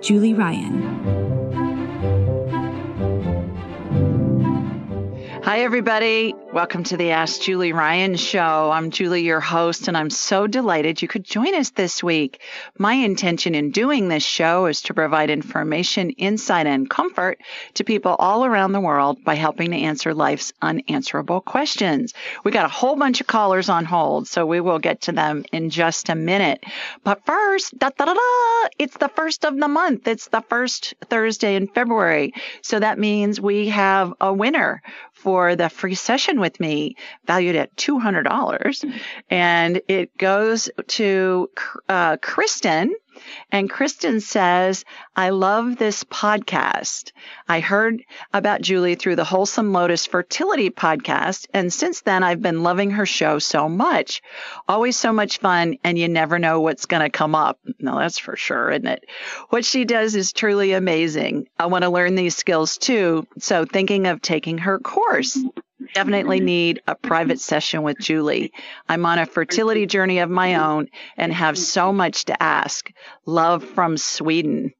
Julie Ryan. Hi, everybody. Welcome to the Ask Julie Ryan show. I'm Julie, your host, and I'm so delighted you could join us this week. My intention in doing this show is to provide information, insight, and comfort to people all around the world by helping to answer life's unanswerable questions. We got a whole bunch of callers on hold, so we will get to them in just a minute. But first, da, da, da, da, it's the first of the month. It's the first Thursday in February. So that means we have a winner for the free session with me, valued at $200. And it goes to uh, Kristen. And Kristen says, I love this podcast. I heard about Julie through the Wholesome Lotus Fertility podcast. And since then, I've been loving her show so much. Always so much fun. And you never know what's going to come up. No, that's for sure, isn't it? What she does is truly amazing. I want to learn these skills too. So thinking of taking her course definitely mm-hmm. need a private mm-hmm. session with Julie. I'm on a fertility mm-hmm. journey of my own and have so much to ask. Love from Sweden.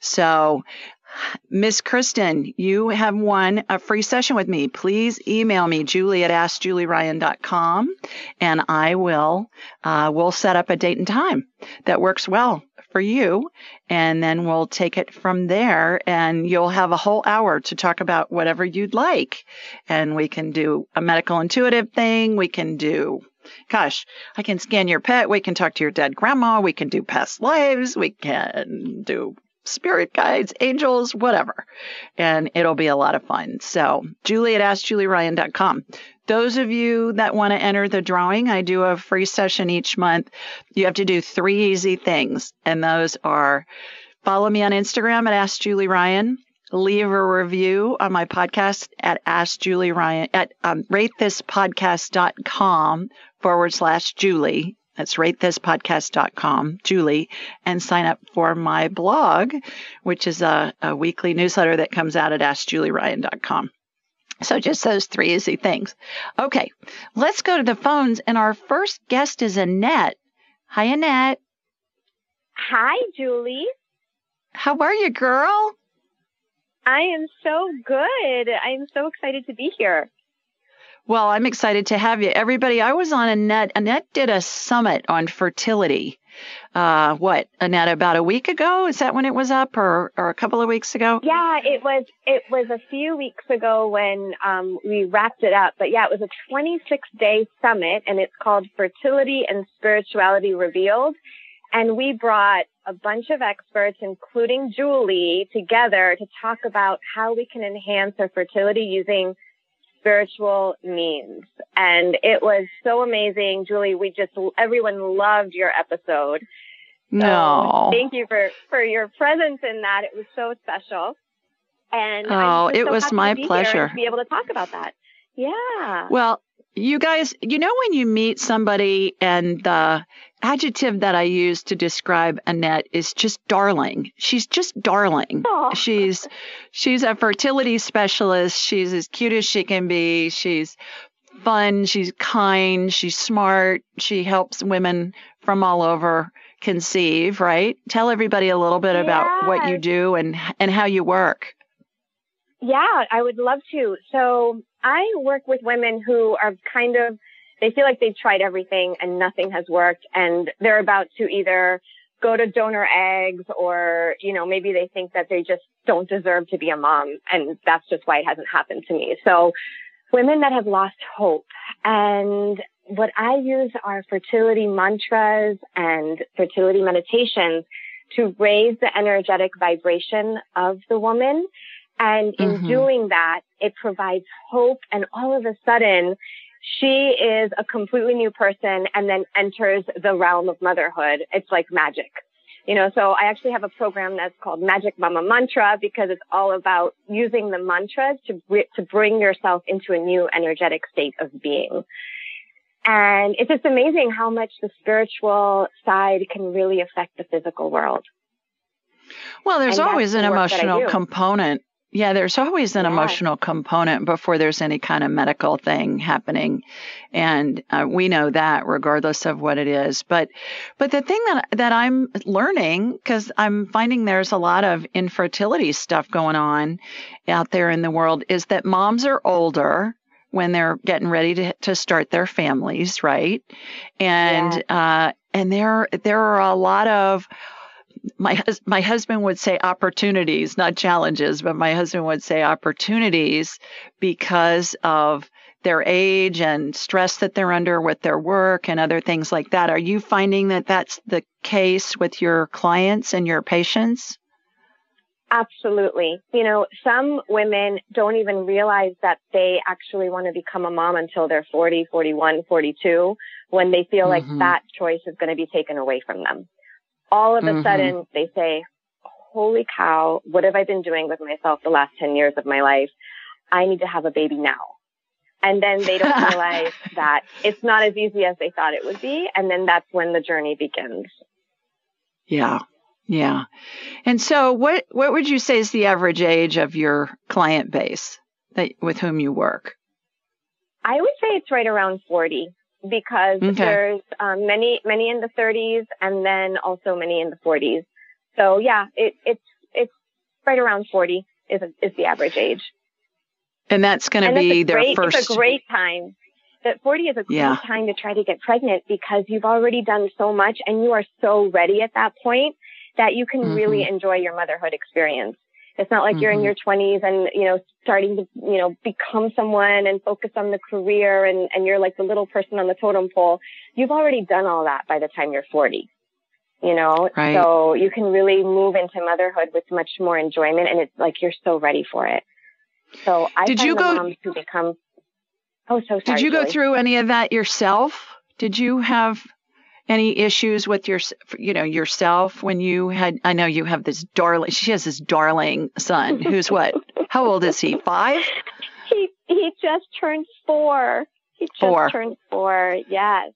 So, Miss Kristen, you have won a free session with me. Please email me, julie at askjulieryan.com, and I will, uh, we'll set up a date and time that works well for you. And then we'll take it from there and you'll have a whole hour to talk about whatever you'd like. And we can do a medical intuitive thing. We can do Gosh, I can scan your pet. We can talk to your dead grandma. We can do past lives. We can do spirit guides, angels, whatever. And it'll be a lot of fun. So, Julie at AskJulieRyan.com. Those of you that want to enter the drawing, I do a free session each month. You have to do three easy things, and those are follow me on Instagram at Ask Julie Ryan, leave a review on my podcast at Ask Julie Ryan at um, ratethispodcast.com forward slash Julie. That's ratethispodcast.com, Julie, and sign up for my blog, which is a, a weekly newsletter that comes out at AskJulieRyan.com. So just those three easy things. Okay, let's go to the phones. And our first guest is Annette. Hi, Annette. Hi, Julie. How are you, girl? I am so good. I'm so excited to be here. Well, I'm excited to have you. Everybody, I was on Annette. Annette did a summit on fertility uh, what, Annette, about a week ago? Is that when it was up or, or a couple of weeks ago? Yeah, it was, it was a few weeks ago when, um, we wrapped it up. But yeah, it was a 26 day summit and it's called Fertility and Spirituality Revealed. And we brought a bunch of experts, including Julie, together to talk about how we can enhance our fertility using spiritual means. And it was so amazing. Julie, we just, everyone loved your episode. no. thank you for, for your presence in that. It was so special. And oh, it so was my pleasure to be able to talk about that. Yeah. Well, you guys, you know, when you meet somebody and the adjective that I use to describe Annette is just darling. She's just darling. Aww. She's, she's a fertility specialist. She's as cute as she can be. She's fun. She's kind. She's smart. She helps women from all over conceive, right? Tell everybody a little bit about what you do and, and how you work. Yeah, I would love to. So I work with women who are kind of, they feel like they've tried everything and nothing has worked and they're about to either go to donor eggs or, you know, maybe they think that they just don't deserve to be a mom and that's just why it hasn't happened to me. So women that have lost hope and what I use are fertility mantras and fertility meditations to raise the energetic vibration of the woman and in mm-hmm. doing that, it provides hope. And all of a sudden, she is a completely new person and then enters the realm of motherhood. It's like magic. You know, so I actually have a program that's called Magic Mama Mantra because it's all about using the mantras to, to bring yourself into a new energetic state of being. And it's just amazing how much the spiritual side can really affect the physical world. Well, there's and always an emotional component yeah, there's always an yeah. emotional component before there's any kind of medical thing happening, and uh, we know that regardless of what it is. But, but the thing that that I'm learning because I'm finding there's a lot of infertility stuff going on out there in the world is that moms are older when they're getting ready to to start their families, right? And yeah. uh, and there there are a lot of my my husband would say opportunities, not challenges, but my husband would say opportunities because of their age and stress that they're under with their work and other things like that. Are you finding that that's the case with your clients and your patients? Absolutely. You know, some women don't even realize that they actually want to become a mom until they're 40, 41, 42 when they feel mm-hmm. like that choice is going to be taken away from them all of a mm-hmm. sudden they say, holy cow, what have I been doing with myself the last 10 years of my life? I need to have a baby now. And then they don't realize that it's not as easy as they thought it would be. And then that's when the journey begins. Yeah. Yeah. And so what, what would you say is the average age of your client base that, with whom you work? I would say it's right around 40 because okay. there's um, many many in the 30s and then also many in the 40s. So yeah, it, it's it's right around 40 is a, is the average age. And that's going to be their great, first. It's a great time. That 40 is a great yeah. time to try to get pregnant because you've already done so much and you are so ready at that point that you can mm-hmm. really enjoy your motherhood experience. It's not like mm-hmm. you're in mm-hmm. your 20s and, you know, starting to, you know, become someone and focus on the career and, and you're like the little person on the totem pole. You've already done all that by the time you're 40. You know, right. so you can really move into motherhood with much more enjoyment and it's like you're so ready for it. So I did you go moms who become Oh, so sorry. Did you Julie. go through any of that yourself? Did you have any issues with your you know yourself when you had i know you have this darling she has this darling son who's what? How old is he? Five? He he just turned four. He just four. turned four yes.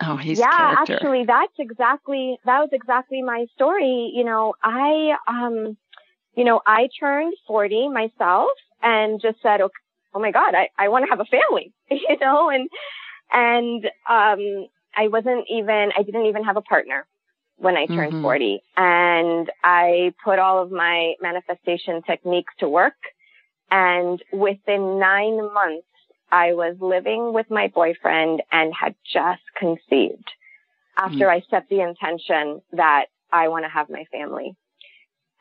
Oh he's yeah character. actually that's exactly that was exactly my story. You know i um you know i turned 40 myself and just said okay, oh my god i i want to have a family you know and and um I wasn't even, I didn't even have a partner when I turned mm-hmm. 40 and I put all of my manifestation techniques to work. And within nine months, I was living with my boyfriend and had just conceived after mm-hmm. I set the intention that I want to have my family.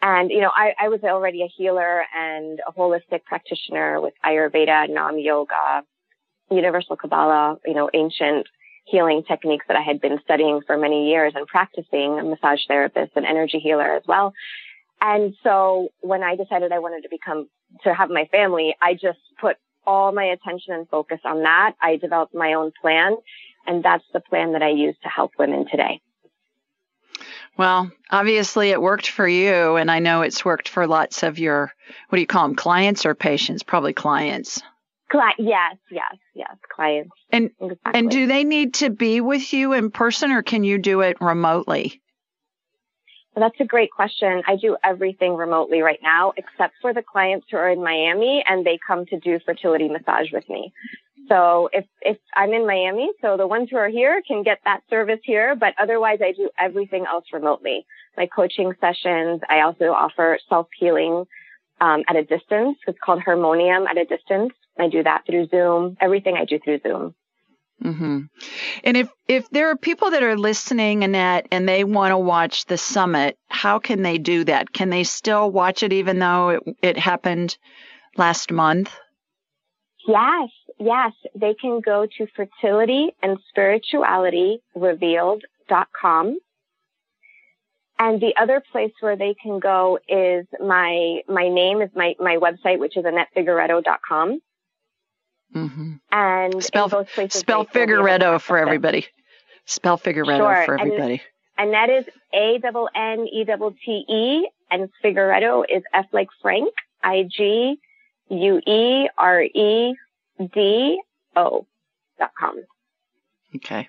And, you know, I, I was already a healer and a holistic practitioner with Ayurveda, Naam Yoga, Universal Kabbalah, you know, ancient healing techniques that I had been studying for many years and practicing, a massage therapist and energy healer as well. And so when I decided I wanted to become, to have my family, I just put all my attention and focus on that. I developed my own plan and that's the plan that I use to help women today. Well, obviously it worked for you, and I know it's worked for lots of your, what do you call them, clients or patients? Probably clients. Cli- yes, yes, yes, clients. And exactly. and do they need to be with you in person, or can you do it remotely? Well, that's a great question. I do everything remotely right now, except for the clients who are in Miami and they come to do fertility massage with me. So if, if I'm in Miami, so the ones who are here can get that service here, but otherwise I do everything else remotely. My coaching sessions, I also offer self-healing, um, at a distance. It's called Harmonium at a distance. I do that through Zoom. Everything I do through Zoom. Mm-hmm. And if if there are people that are listening, Annette, and they want to watch the summit, how can they do that? Can they still watch it even though it, it happened last month? Yes, yes. They can go to fertility and spirituality revealed.com. And the other place where they can go is my, my name is my, my website, which is AnnetteFigueredo.com. Mm-hmm. And spell, both places spell Figueredo for everybody. Spell Figueredo sure. for everybody. And, Annette is A double N E double T E and Figueredo is F like Frank, I G U E R E D O dot com. Okay.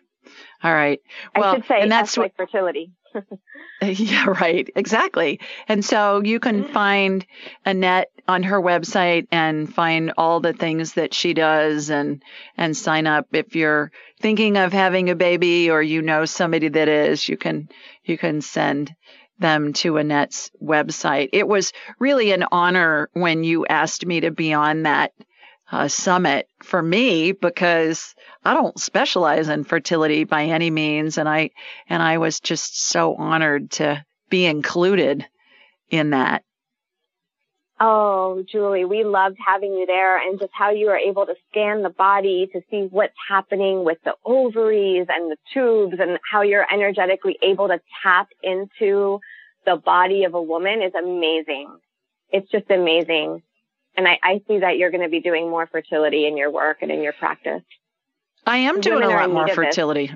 All right. Well, I should say and that's F like fertility. yeah, right. Exactly. And so you can mm-hmm. find Annette on her website and find all the things that she does and and sign up if you're thinking of having a baby or you know somebody that is, you can you can send them to Annette's website. It was really an honor when you asked me to be on that uh, summit for me because I don't specialize in fertility by any means, and I and I was just so honored to be included in that. Oh, Julie, we loved having you there and just how you are able to scan the body to see what's happening with the ovaries and the tubes and how you're energetically able to tap into the body of a woman is amazing. It's just amazing. And I, I see that you're going to be doing more fertility in your work and in your practice. I am doing a lot more fertility.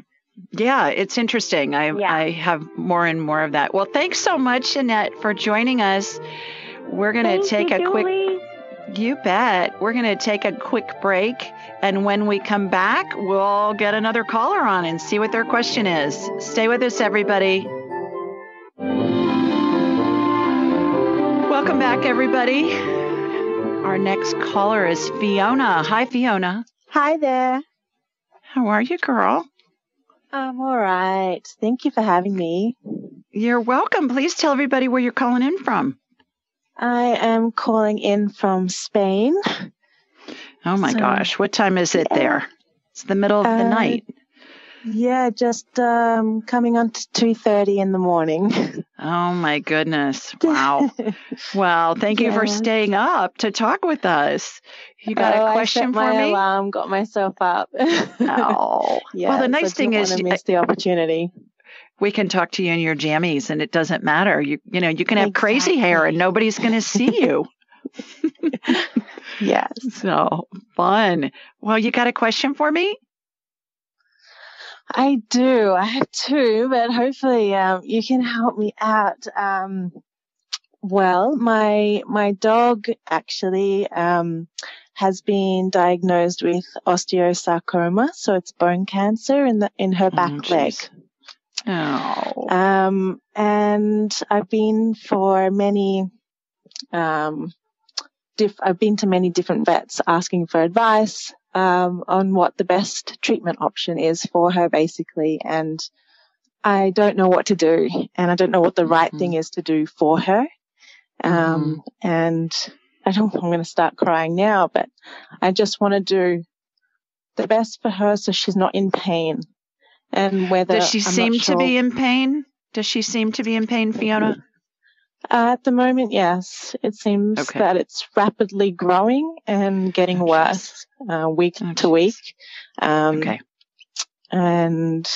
Yeah, it's interesting. I yeah. I have more and more of that. Well, thanks so much, Annette, for joining us. We're going to take you, a Julie. quick You bet. We're going to take a quick break and when we come back, we'll get another caller on and see what their question is. Stay with us everybody. Welcome back everybody. Our next caller is Fiona. Hi Fiona. Hi there. How are you, girl? I'm all right. Thank you for having me. You're welcome. Please tell everybody where you're calling in from. I am calling in from Spain. Oh my so, gosh. What time is it yeah. there? It's the middle of uh, the night. Yeah, just um, coming on to 2.30 in the morning. Oh my goodness. Wow. well, thank you yeah. for staying up to talk with us. You got oh, a question I set for my me? alarm, got myself up. oh. Yeah, well, the nice so thing is to miss the opportunity. We can talk to you in your jammies and it doesn't matter. You you know, you can have exactly. crazy hair and nobody's going to see you. yes. So, fun. Well, you got a question for me? I do. I have two, but hopefully um, you can help me out. Um, well, my my dog actually um, has been diagnosed with osteosarcoma, so it's bone cancer in the in her back oh, leg. Oh. Um, and I've been for many. Um, diff- I've been to many different vets asking for advice um, on what the best treatment option is for her, basically. And I don't know what to do, and I don't know what the right mm-hmm. thing is to do for her. Um, mm-hmm. and I don't. I'm going to start crying now, but I just want to do the best for her so she's not in pain. And whether does she I'm seem sure, to be in pain? Does she seem to be in pain, Fiona? Uh, at the moment, yes. It seems okay. that it's rapidly growing and getting worse uh, week oh, to week. Um, okay. And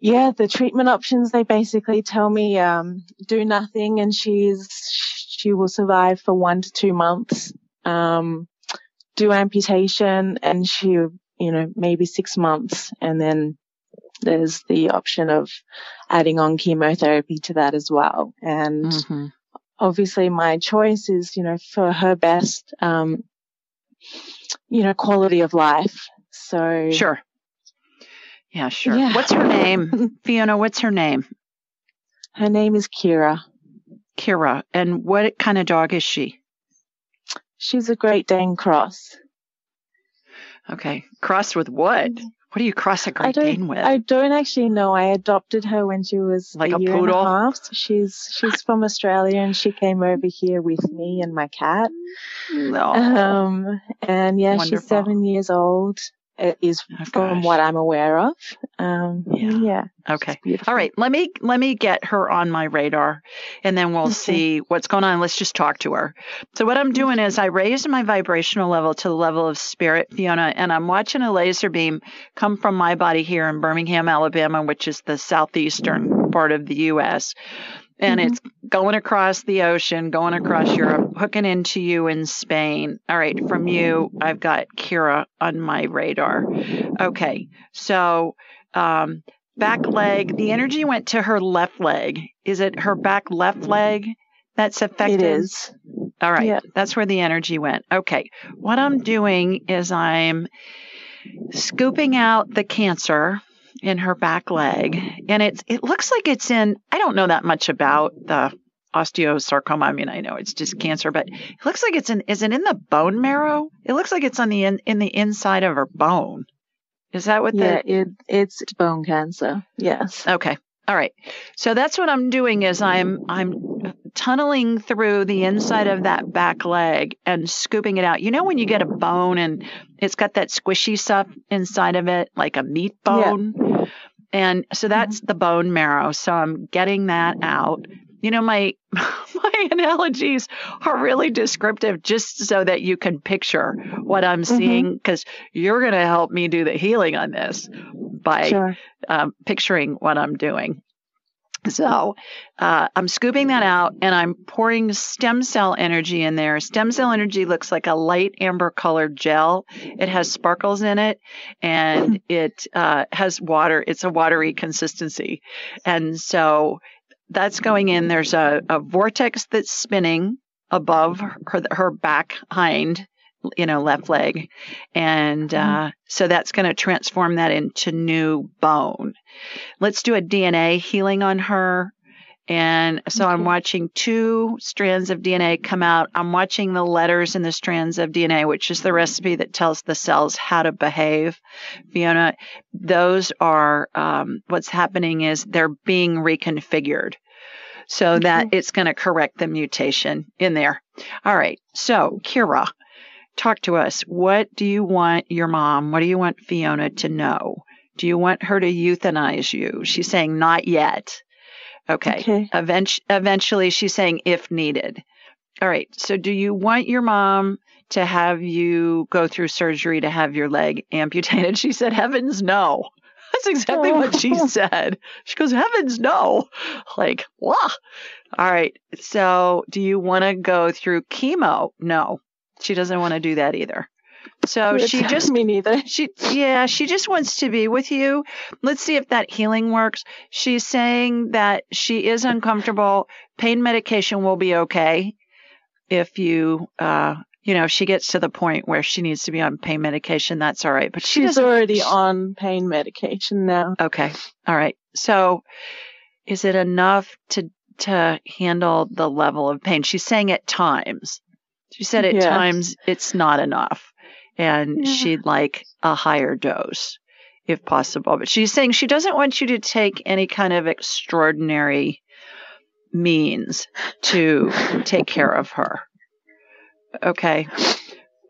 yeah, the treatment options, they basically tell me, um, do nothing and she's, she will survive for one to two months. Um, do amputation and she, you know, maybe six months and then there's the option of adding on chemotherapy to that as well. And mm-hmm. obviously my choice is, you know, for her best, um, you know, quality of life. So. Sure. Yeah, sure. Yeah. What's her name? Fiona, what's her name? Her name is Kira. Kira. And what kind of dog is she? She's a Great Dane cross. Okay. Crossed with what? What do you cross a Great Dane with? I don't actually know. I adopted her when she was like a, a year poodle? and a half. She's she's from Australia and she came over here with me and my cat. No. Um, and yeah, Wonderful. she's seven years old is oh, from what I'm aware of. Um, yeah. yeah. Okay. All right. Let me let me get her on my radar, and then we'll okay. see what's going on. Let's just talk to her. So what I'm doing is I raised my vibrational level to the level of spirit, Fiona, and I'm watching a laser beam come from my body here in Birmingham, Alabama, which is the southeastern part of the U.S and mm-hmm. it's going across the ocean, going across Europe, hooking into you in Spain. All right, from you, I've got Kira on my radar. Okay, so um, back leg, the energy went to her left leg. Is it her back left leg that's affected? It is. All right, yeah. that's where the energy went. Okay, what I'm doing is I'm scooping out the cancer in her back leg. And it's it looks like it's in I don't know that much about the osteosarcoma. I mean, I know it's just cancer, but it looks like it's in is it in the bone marrow? It looks like it's on the in, in the inside of her bone. Is that what yeah, the it it's bone cancer. Yes. Okay. All right. So that's what I'm doing is I'm I'm tunneling through the inside of that back leg and scooping it out. You know when you get a bone and it's got that squishy stuff inside of it like a meat bone? Yeah. And so that's mm-hmm. the bone marrow. So I'm getting that out. You know my my analogies are really descriptive just so that you can picture what I'm mm-hmm. seeing because you're going to help me do the healing on this by sure. um, picturing what I'm doing. So uh, I'm scooping that out and I'm pouring stem cell energy in there. Stem cell energy looks like a light amber colored gel. It has sparkles in it and it uh, has water. It's a watery consistency. And so that's going in. There's a, a vortex that's spinning above her, her back hind you know, left leg. And mm-hmm. uh, so that's going to transform that into new bone. Let's do a DNA healing on her. And so okay. I'm watching two strands of DNA come out. I'm watching the letters in the strands of DNA, which is the recipe that tells the cells how to behave. Fiona, those are um, what's happening is they're being reconfigured so okay. that it's going to correct the mutation in there. All right. So, Kira, talk to us. What do you want your mom, what do you want Fiona to know? Do you want her to euthanize you? She's saying not yet. Okay. okay. Event- eventually, she's saying if needed. All right. So, do you want your mom to have you go through surgery to have your leg amputated? She said, Heavens, no. That's exactly what she oh. said. She goes, Heavens, no. Like, what? All right. So, do you want to go through chemo? No. She doesn't want to do that either. So she just me neither. She yeah, she just wants to be with you. Let's see if that healing works. She's saying that she is uncomfortable. Pain medication will be okay if you uh you know, if she gets to the point where she needs to be on pain medication, that's all right. But she she's already on pain medication now. Okay. All right. So is it enough to to handle the level of pain? She's saying at times. She said at yeah. times it's not enough and yeah. she'd like a higher dose if possible. But she's saying she doesn't want you to take any kind of extraordinary means to take care of her. Okay.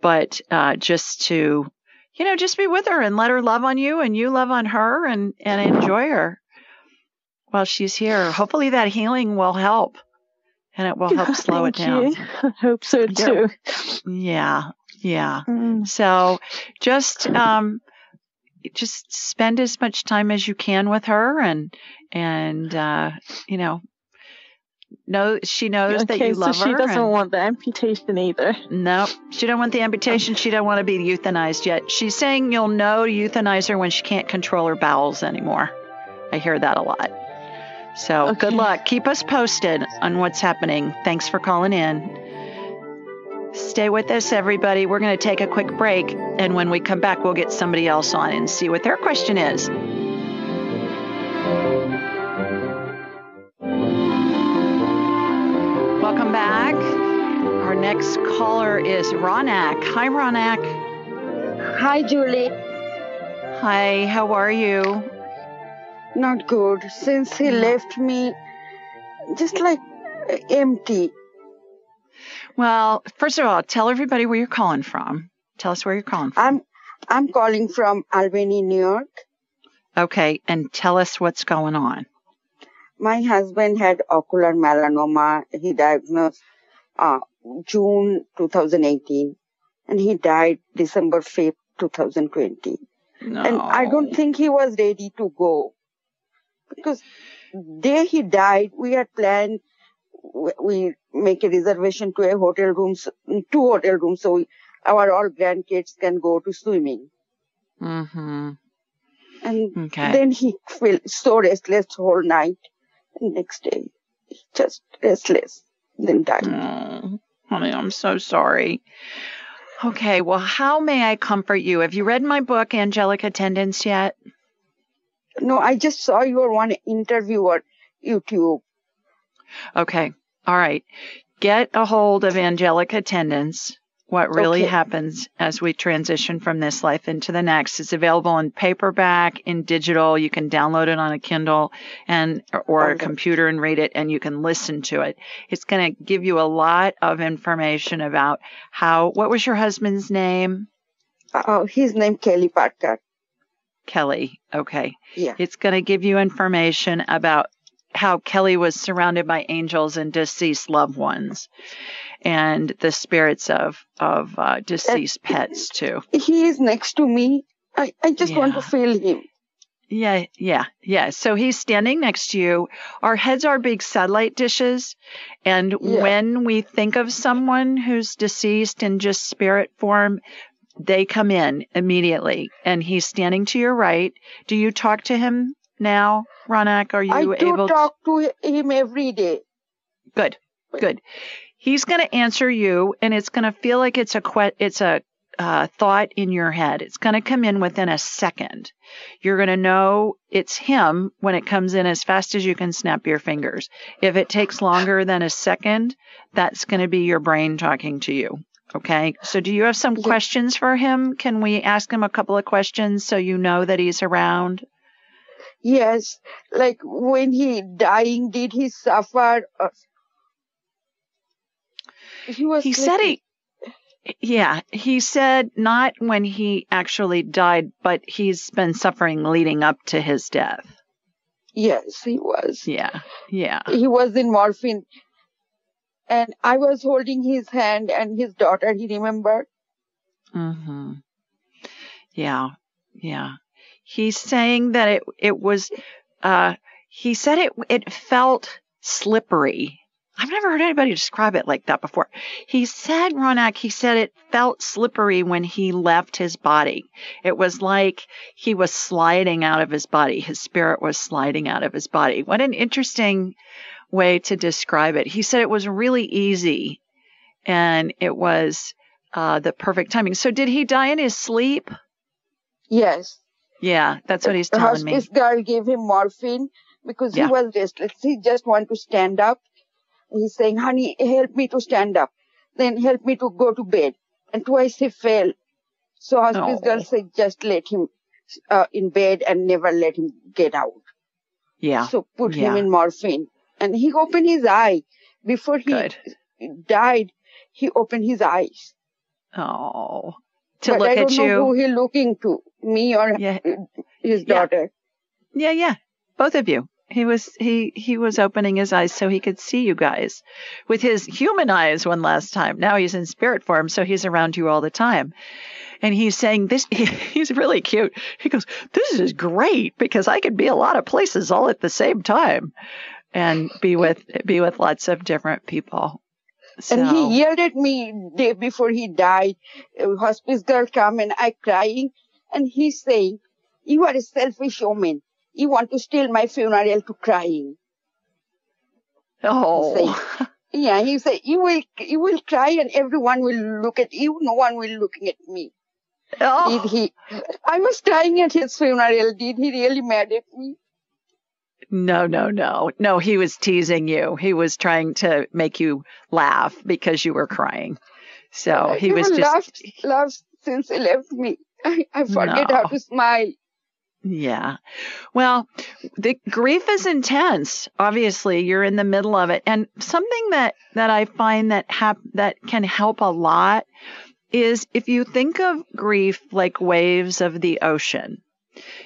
But uh, just to, you know, just be with her and let her love on you and you love on her and, and enjoy her while she's here. Hopefully that healing will help and it will help slow it down. You. I hope so too. Yeah, yeah. Mm. So just um, just spend as much time as you can with her, and and uh, you know. No, she knows okay, that you love so she her. She doesn't and, want the amputation either. No, she don't want the amputation. She don't want to be euthanized yet. She's saying you'll know to euthanize her when she can't control her bowels anymore. I hear that a lot. So Okay. good luck. Keep us posted on what's happening. Thanks for calling in. Stay with us, everybody. We're going to take a quick break. And when we come back, we'll get somebody else on and see what their question is. Welcome back. Our next caller is Ronak. Hi, Ronak. Hi, Julie. Hi, how are you? Not good. Since he left me, just like empty. Well, first of all, tell everybody where you're calling from. Tell us where you're calling from. I'm I'm calling from Albany, New York. Okay, and tell us what's going on. My husband had ocular melanoma. He diagnosed uh, June 2018, and he died December 5th, 2020. No. And I don't think he was ready to go because day he died, we had planned. we- make a reservation to a hotel room, s- two hotel rooms, so we, our all grandkids can go to swimming. Mm-hmm. And Okay. then he felt so restless whole night. And next day, just restless. Then died. Oh, honey, I'm so sorry. Okay, well, how may I comfort you? Have you read my book, Angelic Attendance, yet? No, I just saw your one interview on YouTube. Okay, all right. Get a hold of Angelic Attendance. What really Okay. happens as we transition from this life into the next. It's available in paperback, in digital. You can download it on a Kindle and or a computer and read it, and you can listen to it. It's going to give you a lot of information about how. What was your husband's name? Uh, his name Kelly Parker. Kelly. Okay. Yeah. It's going to give you information about how Kelly was surrounded by angels and deceased loved ones and the spirits of, of uh, deceased pets, too. He is next to me. I, I just want to feel him. Yeah, yeah, yeah. So he's standing next to you. Our heads are big satellite dishes. And Yeah. when we think of someone who's deceased in just spirit form, they come in immediately. And he's standing to your right. Do you talk to him now, Ronak? Are you I do able to? talk to him every day. Good, good. He's going to answer you, and it's going to feel like it's a que- it's a uh, thought in your head. It's going to come in within a second. You're going to know it's him when it comes in as fast as you can snap your fingers. If it takes longer than a second, that's going to be your brain talking to you. Okay. So, do you have some Yeah. questions for him? Can we ask him a couple of questions so you know that he's around? Yes, like when he dying, did he suffer? Or... He was. He said he, yeah, he said not when he actually died, but he's been suffering leading up to his death. Yes, he was. Yeah, yeah. He was in morphine, and I was holding his hand and his daughter. He remembered. hmm Yeah, yeah. He's saying that it it was. Uh, he said it it felt slippery. I've never heard anybody describe it like that before. He said, Ronak, he said it felt slippery when he left his body. It was like he was sliding out of his body. His spirit was sliding out of his body. What an interesting way to describe it. He said it was really easy and it was uh, the perfect timing. So, did he die in his sleep? Yes. Yeah, that's what he's telling me. hospice girl gave him morphine because Yeah. he was restless. He just want to stand up. He's saying, honey, help me to stand up. Then help me to go to bed. And twice he fell. So hospice Oh. girl said, just let him uh, in bed and never let him get out. Yeah, So put him in morphine. And he opened his eye. Before he good. died, he opened his eyes. Oh, to but look I don't at know you. who he looking to, me or Yeah. his daughter. Yeah, yeah. Both of you. He was he he was opening his eyes so he could see you guys with his human eyes one last time. Now he's in spirit form, so he's around you all the time. And he's saying this he's really cute. He goes, "This is great because I could be a lot of places all at the same time and be with be with lots of different people." So, And he yelled at me day before he died. A hospice girl come and I crying, and he's saying, "You are a selfish woman. you want to steal my funeral to crying. Oh. yeah, he said, you will, you will cry and everyone will look at you. No one will looking at me. Oh. Did he? I was crying at his funeral. Did he really mad at me? No, no, no. No, he was teasing you. He was trying to make you laugh because you were crying. So uh, he was just laughed, laughed since he left me. I, I forget No. how to smile. Yeah. Well, the grief is intense. Obviously, you're in the middle of it. And something that that I find that hap- that can help a lot is if you think of grief like waves of the ocean.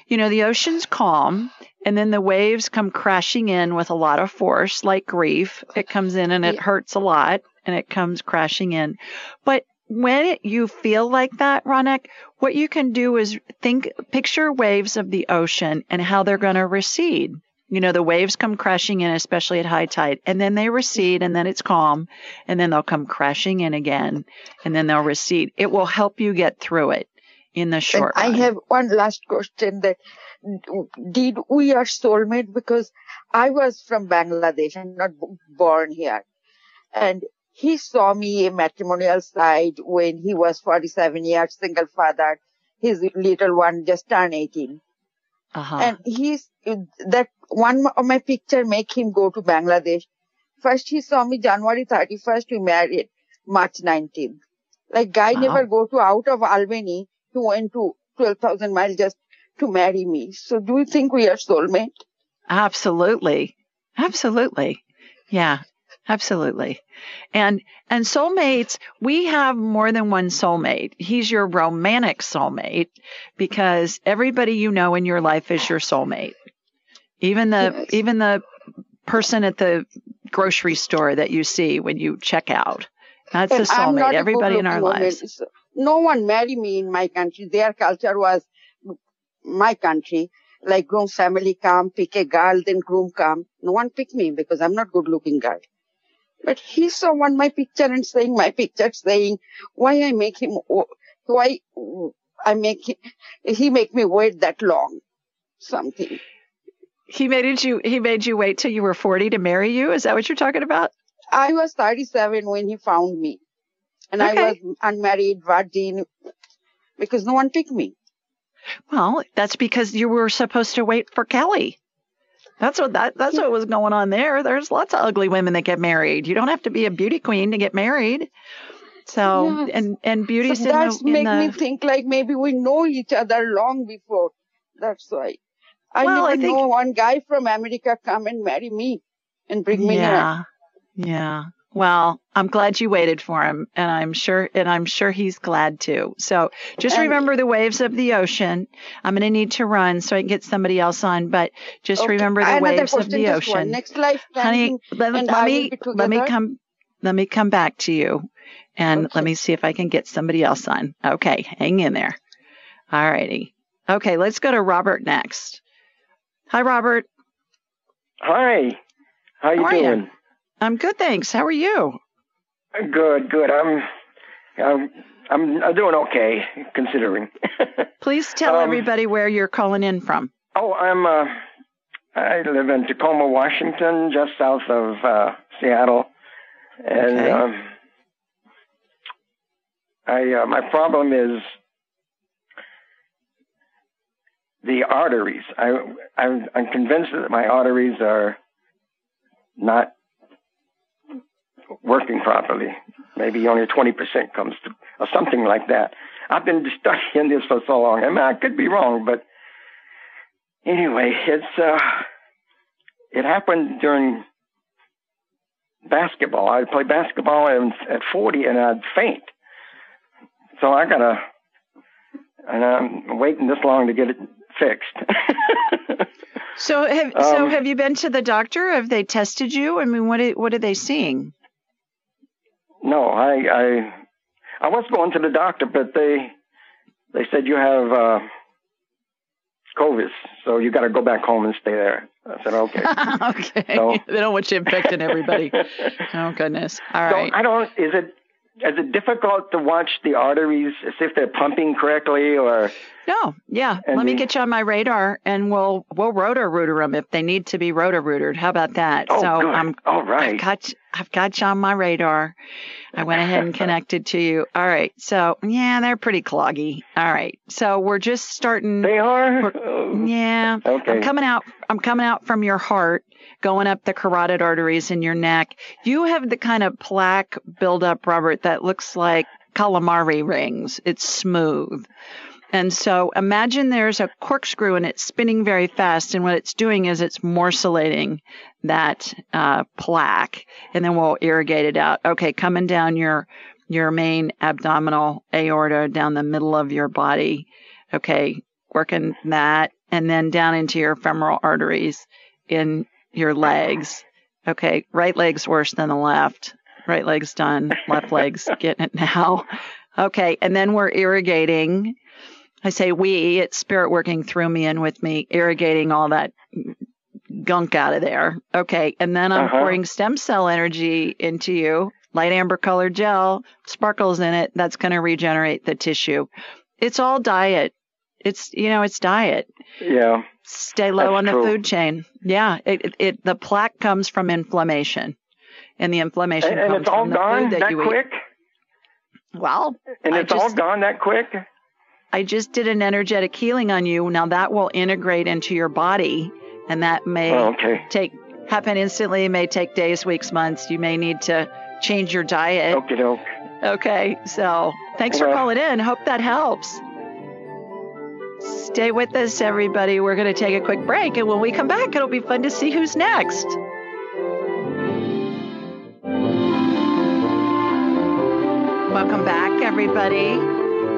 You know, the ocean's calm and then the waves come crashing in with a lot of force like grief. It comes in and it hurts a lot and it comes crashing in. But when it, you feel like that, Ronak, what you can do is think, picture waves of the ocean and how they're going to recede. You know, the waves come crashing in, especially at high tide, and then they recede, and then it's calm, and then they'll come crashing in again, and then they'll recede. It will help you get through it in the And short I have one last question that did we are soulmate because I was from Bangladesh. I'm not born here. And he saw me a matrimonial side when he was 47 years, single father. His little one just turned 18. uh-huh. And he's, that one of my picture make him go to Bangladesh. First he saw me January 31st, we married March 19th. Like guy Wow. never go to out of Albany. He went to 12,000 miles just to marry me. So do you think we are soulmate? Absolutely. Absolutely. Yeah. Absolutely. And and soulmates, we have more than one soulmate. He's your romantic soulmate because everybody you know in your life is your soulmate. Even the Yes. even the person at the grocery store that you see when you check out. That's a And soulmate. Everybody in our good-looking woman. lives. So no one marry me in my country. Their culture was my country. Like groom family come, pick a girl, then groom come. No one pick me because I'm not good looking girl. But he saw one my picture and saying my picture saying why I make him, why I make him, he make me wait that long. Something. He made you he made you wait till you were 40 to marry you? Is that what you're talking about? I was 37 when he found me. And I was unmarried, virgin, because no one picked me. Well, that's because you were supposed to wait for Kelly. That's what that that's what was going on there. There's lots of ugly women that get married. You don't have to be a beauty queen to get married. So Yes. and and beauty so that's the make me think like maybe we know each other long before. That's why. I Well, never I think- know one guy from America come and marry me and bring me here. yeah yeah. Well, I'm glad you waited for him, and I'm sure and I'm sure he's glad too. So just And- remember the waves of the ocean. I'm going to need to run so I can get somebody else on, but just Okay, remember the Another waves of the just one. ocean. Next life honey let, and let I will me be let me come let me come back to you and Okay. let me see if i can get somebody else on okay hang in there all righty okay let's go to robert next hi robert Hi. How you How are ya? doing? I'm good thanks how are you Good, good. I'm, I'm, I'm, I'm doing okay considering. please tell Um, everybody where you're calling in from oh, I'm. Uh, I live in Tacoma, Washington, just south of uh, Seattle, and Okay. um, I. Uh, my problem is the arteries. I, I'm, I'm convinced that my arteries are not working properly. Maybe only 20% comes to, or something like that. I've been studying this for so long. I mean, I could be wrong, but anyway, it's, uh, it happened during basketball. I'd play basketball and, at 40 and I'd faint. So I gotta, and I'm waiting this long to get it fixed. so have so Um, have you been to the doctor have they tested you i mean what what are they seeing No, I I I was going to the doctor, but they they said you have uh, COVID, so you got to go back home and stay there. I said okay. okay So- they don't want you infecting everybody oh goodness all So right I don't. Is it is it difficult to watch the arteries as if they're pumping correctly or? No, yeah. Let me get you on my radar, and we'll we'll rotor rooter them if they need to be rotor rooted. How about that? Oh, so good. I'm All right. I've got I've got you on my radar. I went ahead and connected to you. All right. So yeah, they're pretty cloggy. All right. So we're just starting. They are. Oh. Yeah. Okay. I'm coming out. I'm coming out from your heart, going up the carotid arteries in your neck. You have the kind of plaque buildup, Robert, that looks like calamari rings. It's smooth. And so imagine there's a corkscrew and it's spinning very fast. And what it's doing is it's morcellating that uh, plaque, and then we'll irrigate it out. Okay, coming down your your main abdominal aorta down the middle of your body. Okay, working that, and then down into your femoral arteries in your legs. Okay, right leg's worse than the left. Right leg's done. Left leg's getting it now. Okay, and then we're irrigating. I say we, it's spirit working through me and with me, irrigating all that gunk out of there. Okay, and then I'm Uh-huh. pouring stem cell energy into you, light amber colored gel, sparkles in it. That's going to regenerate the tissue. It's all diet. It's you know, it's diet. Yeah. Stay low That's on the true. food chain. Yeah, it, it, it the plaque comes from inflammation, and the inflammation And, and it's all gone food that, that you quick. eat. Well, And it's all gone that quick. I just did an energetic healing on you. Now that will integrate into your body, and that may Oh, okay. take happen instantly. It may take days, weeks, months. You may need to change your diet. Okay, doke. Okay, so thanks for calling in. Hope that helps. Stay with us, everybody. We're going to take a quick break, and when we come back, it'll be fun to see who's next. Welcome back, everybody.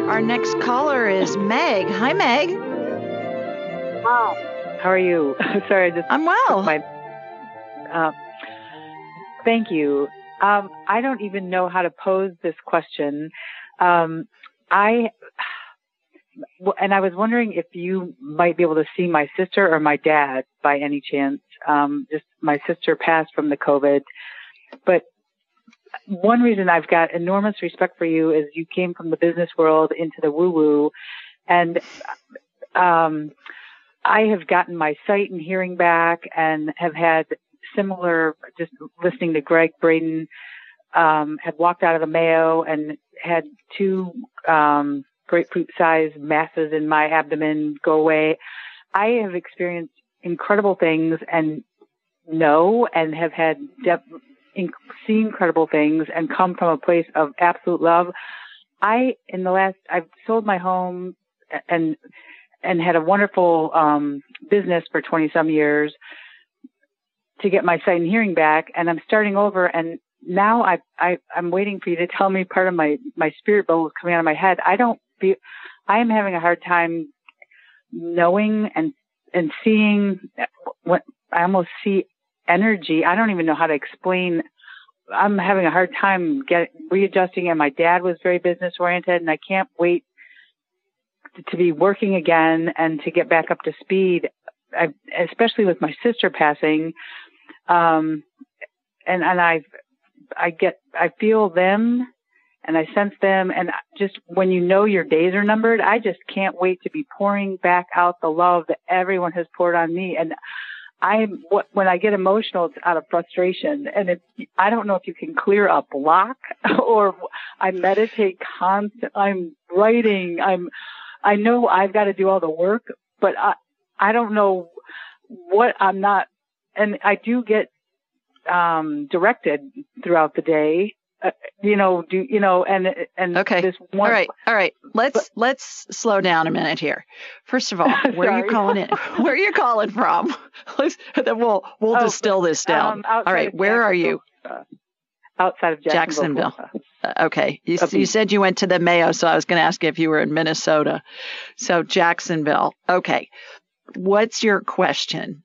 Our next caller is Meg. Hi, Meg. Wow. How are you? Sorry, I just I'm well. my. Uh, thank you. Um, I don't even know how to pose this question. Um, I and I was wondering if you might be able to see my sister or my dad by any chance. Um, just my sister passed from the COVID, but one reason I've got enormous respect for you is you came from the business world into the woo woo, and um, I have gotten my sight and hearing back and have had similar, just listening to Gregg Braden, um, had walked out of the Mayo and had two, um, grapefruit sized masses in my abdomen go away. I have experienced incredible things and know and have had depth, in, see incredible things and come from a place of absolute love. I, in the last, I've sold my home and and had a wonderful um, business for 20 some years to get my sight and hearing back. And I'm starting over. And now I, I, I'm waiting for you to tell me part of my, my spirit bubble coming out of my head. I don't feel, I am having a hard time knowing and, and seeing what I almost see energy. I don't even know how to explain. I'm having a hard time get readjusting and my dad was very business oriented and I can't wait to be working again and to get back up to speed, I, especially with my sister passing. Um, and, and I, I get, I feel them and I sense them. And just when you know your days are numbered, I just can't wait to be pouring back out the love that everyone has poured on me. And I'm, when I get emotional, it's out of frustration. And if, I don't know if you can clear a block or I meditate constant, I'm writing, I'm, I know I've got to do all the work, but I, I don't know what I'm not, and I do get, um, directed throughout the day, uh, you know, do, you know, and, and Okay. this one, All right, all right. Let's let's slow down a minute here. First of all, where are you calling in? Where are you calling from? Let's, then we'll we'll Oh, distill this down. um, all right, where are you? Uh, outside of Jacksonville. Jacksonville. Uh, okay, you, you said you went to the Mayo, so I was going to ask you if you were in Minnesota. So Jacksonville. Okay, what's your question?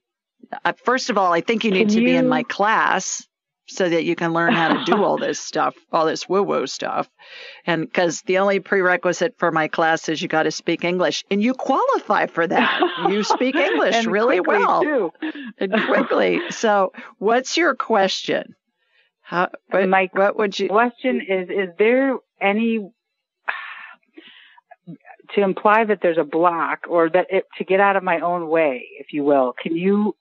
Uh, first of all, I think you need Can to be in my class so that you can learn how to do all this stuff, all this woo woo stuff. And because the only prerequisite for my class is you got to speak English, and you qualify for that. You speak English And really quickly, well too. and quickly. So, what's your question? How, what, My what would you? question is: Is there any to imply that there's a block or that it, to get out of my own way, if you will? Can you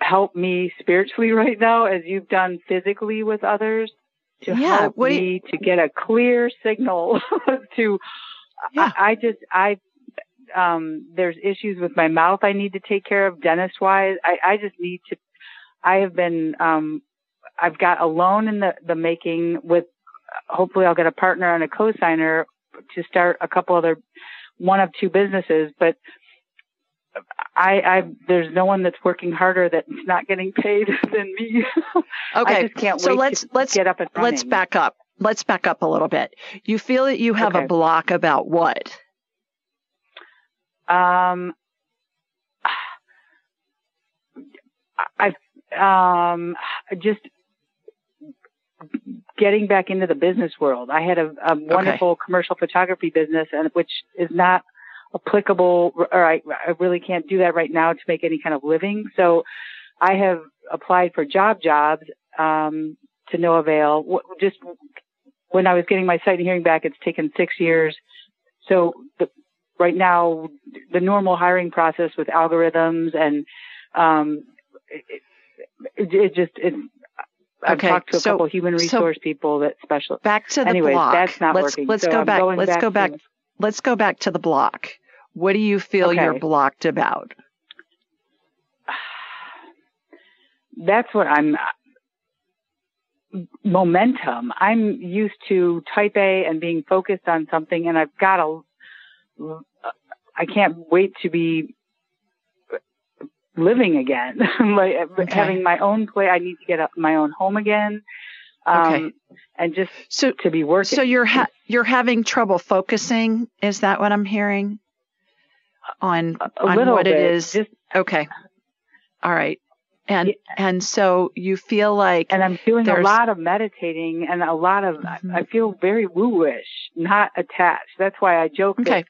help me spiritually right now, as you've done physically with others, to Yeah, help do you- me to get a clear signal to? Yeah. I, I just I um there's issues with my mouth I need to take care of dentist wise. I, I just need to I have been um I've got a loan in the, the making with hopefully I'll get a partner and a co-signer to start a couple other one of two businesses, but I, I there's no one that's working harder that's not getting paid than me. I Okay, just can't so let's let's get up and running. let's back up. Let's back up a little bit. You feel that you have a block about what? Um, I, um, just getting back into the business world. I had a, a wonderful commercial photography business, and which is not applicable, or I, I really can't do that right now to make any kind of living. So, I have applied for job jobs um, to no avail. Just when I was getting my sight and hearing back, it's taken six years. So the, right now, the normal hiring process with algorithms and um, it, it, it just it, I've Okay, talked to a so- couple human so- resource people that special. Back to the Anyways, block. that's not let's working. let's So go I'm back. Let's back go back. to- Let's go back to the block. What do you feel you're blocked about? That's what I'm. Uh, momentum. I'm used to type A and being focused on something, and I've got a. I can't wait to be living again, like Okay. having my own place. I need to get up my own home again, um, Okay. and just So to be working. so you're ha- you're having trouble focusing. Is that what I'm hearing? On a on what bit, it is. just Okay. All right. And Yeah. and so you feel like and I'm doing a lot of meditating and a lot of Mhm. I feel very woo-ish, not attached. That's why I joke that okay.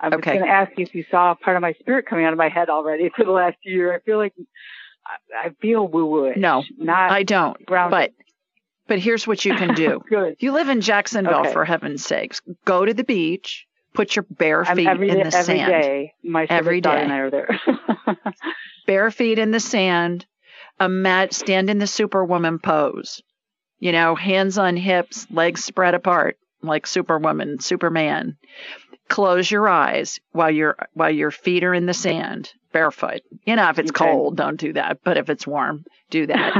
I'm Okay. going to ask you if you saw part of my spirit coming out of my head already for the last year. I feel like I, feel woo-ish. No, not I don't. grounded. But here's what you can do. Good. You live in Jacksonville, Okay. for heaven's sakes. Go to the beach, put your bare feet every in day, the every sand. day. My Every service and I are there. Bare feet in the sand. A mat, stand in the superwoman pose. You know, hands on hips, legs spread apart, like Superwoman, Superman. Close your eyes while your while your feet are in the sand, barefoot. You know, if it's Okay. cold, don't do that. But if it's warm, do that.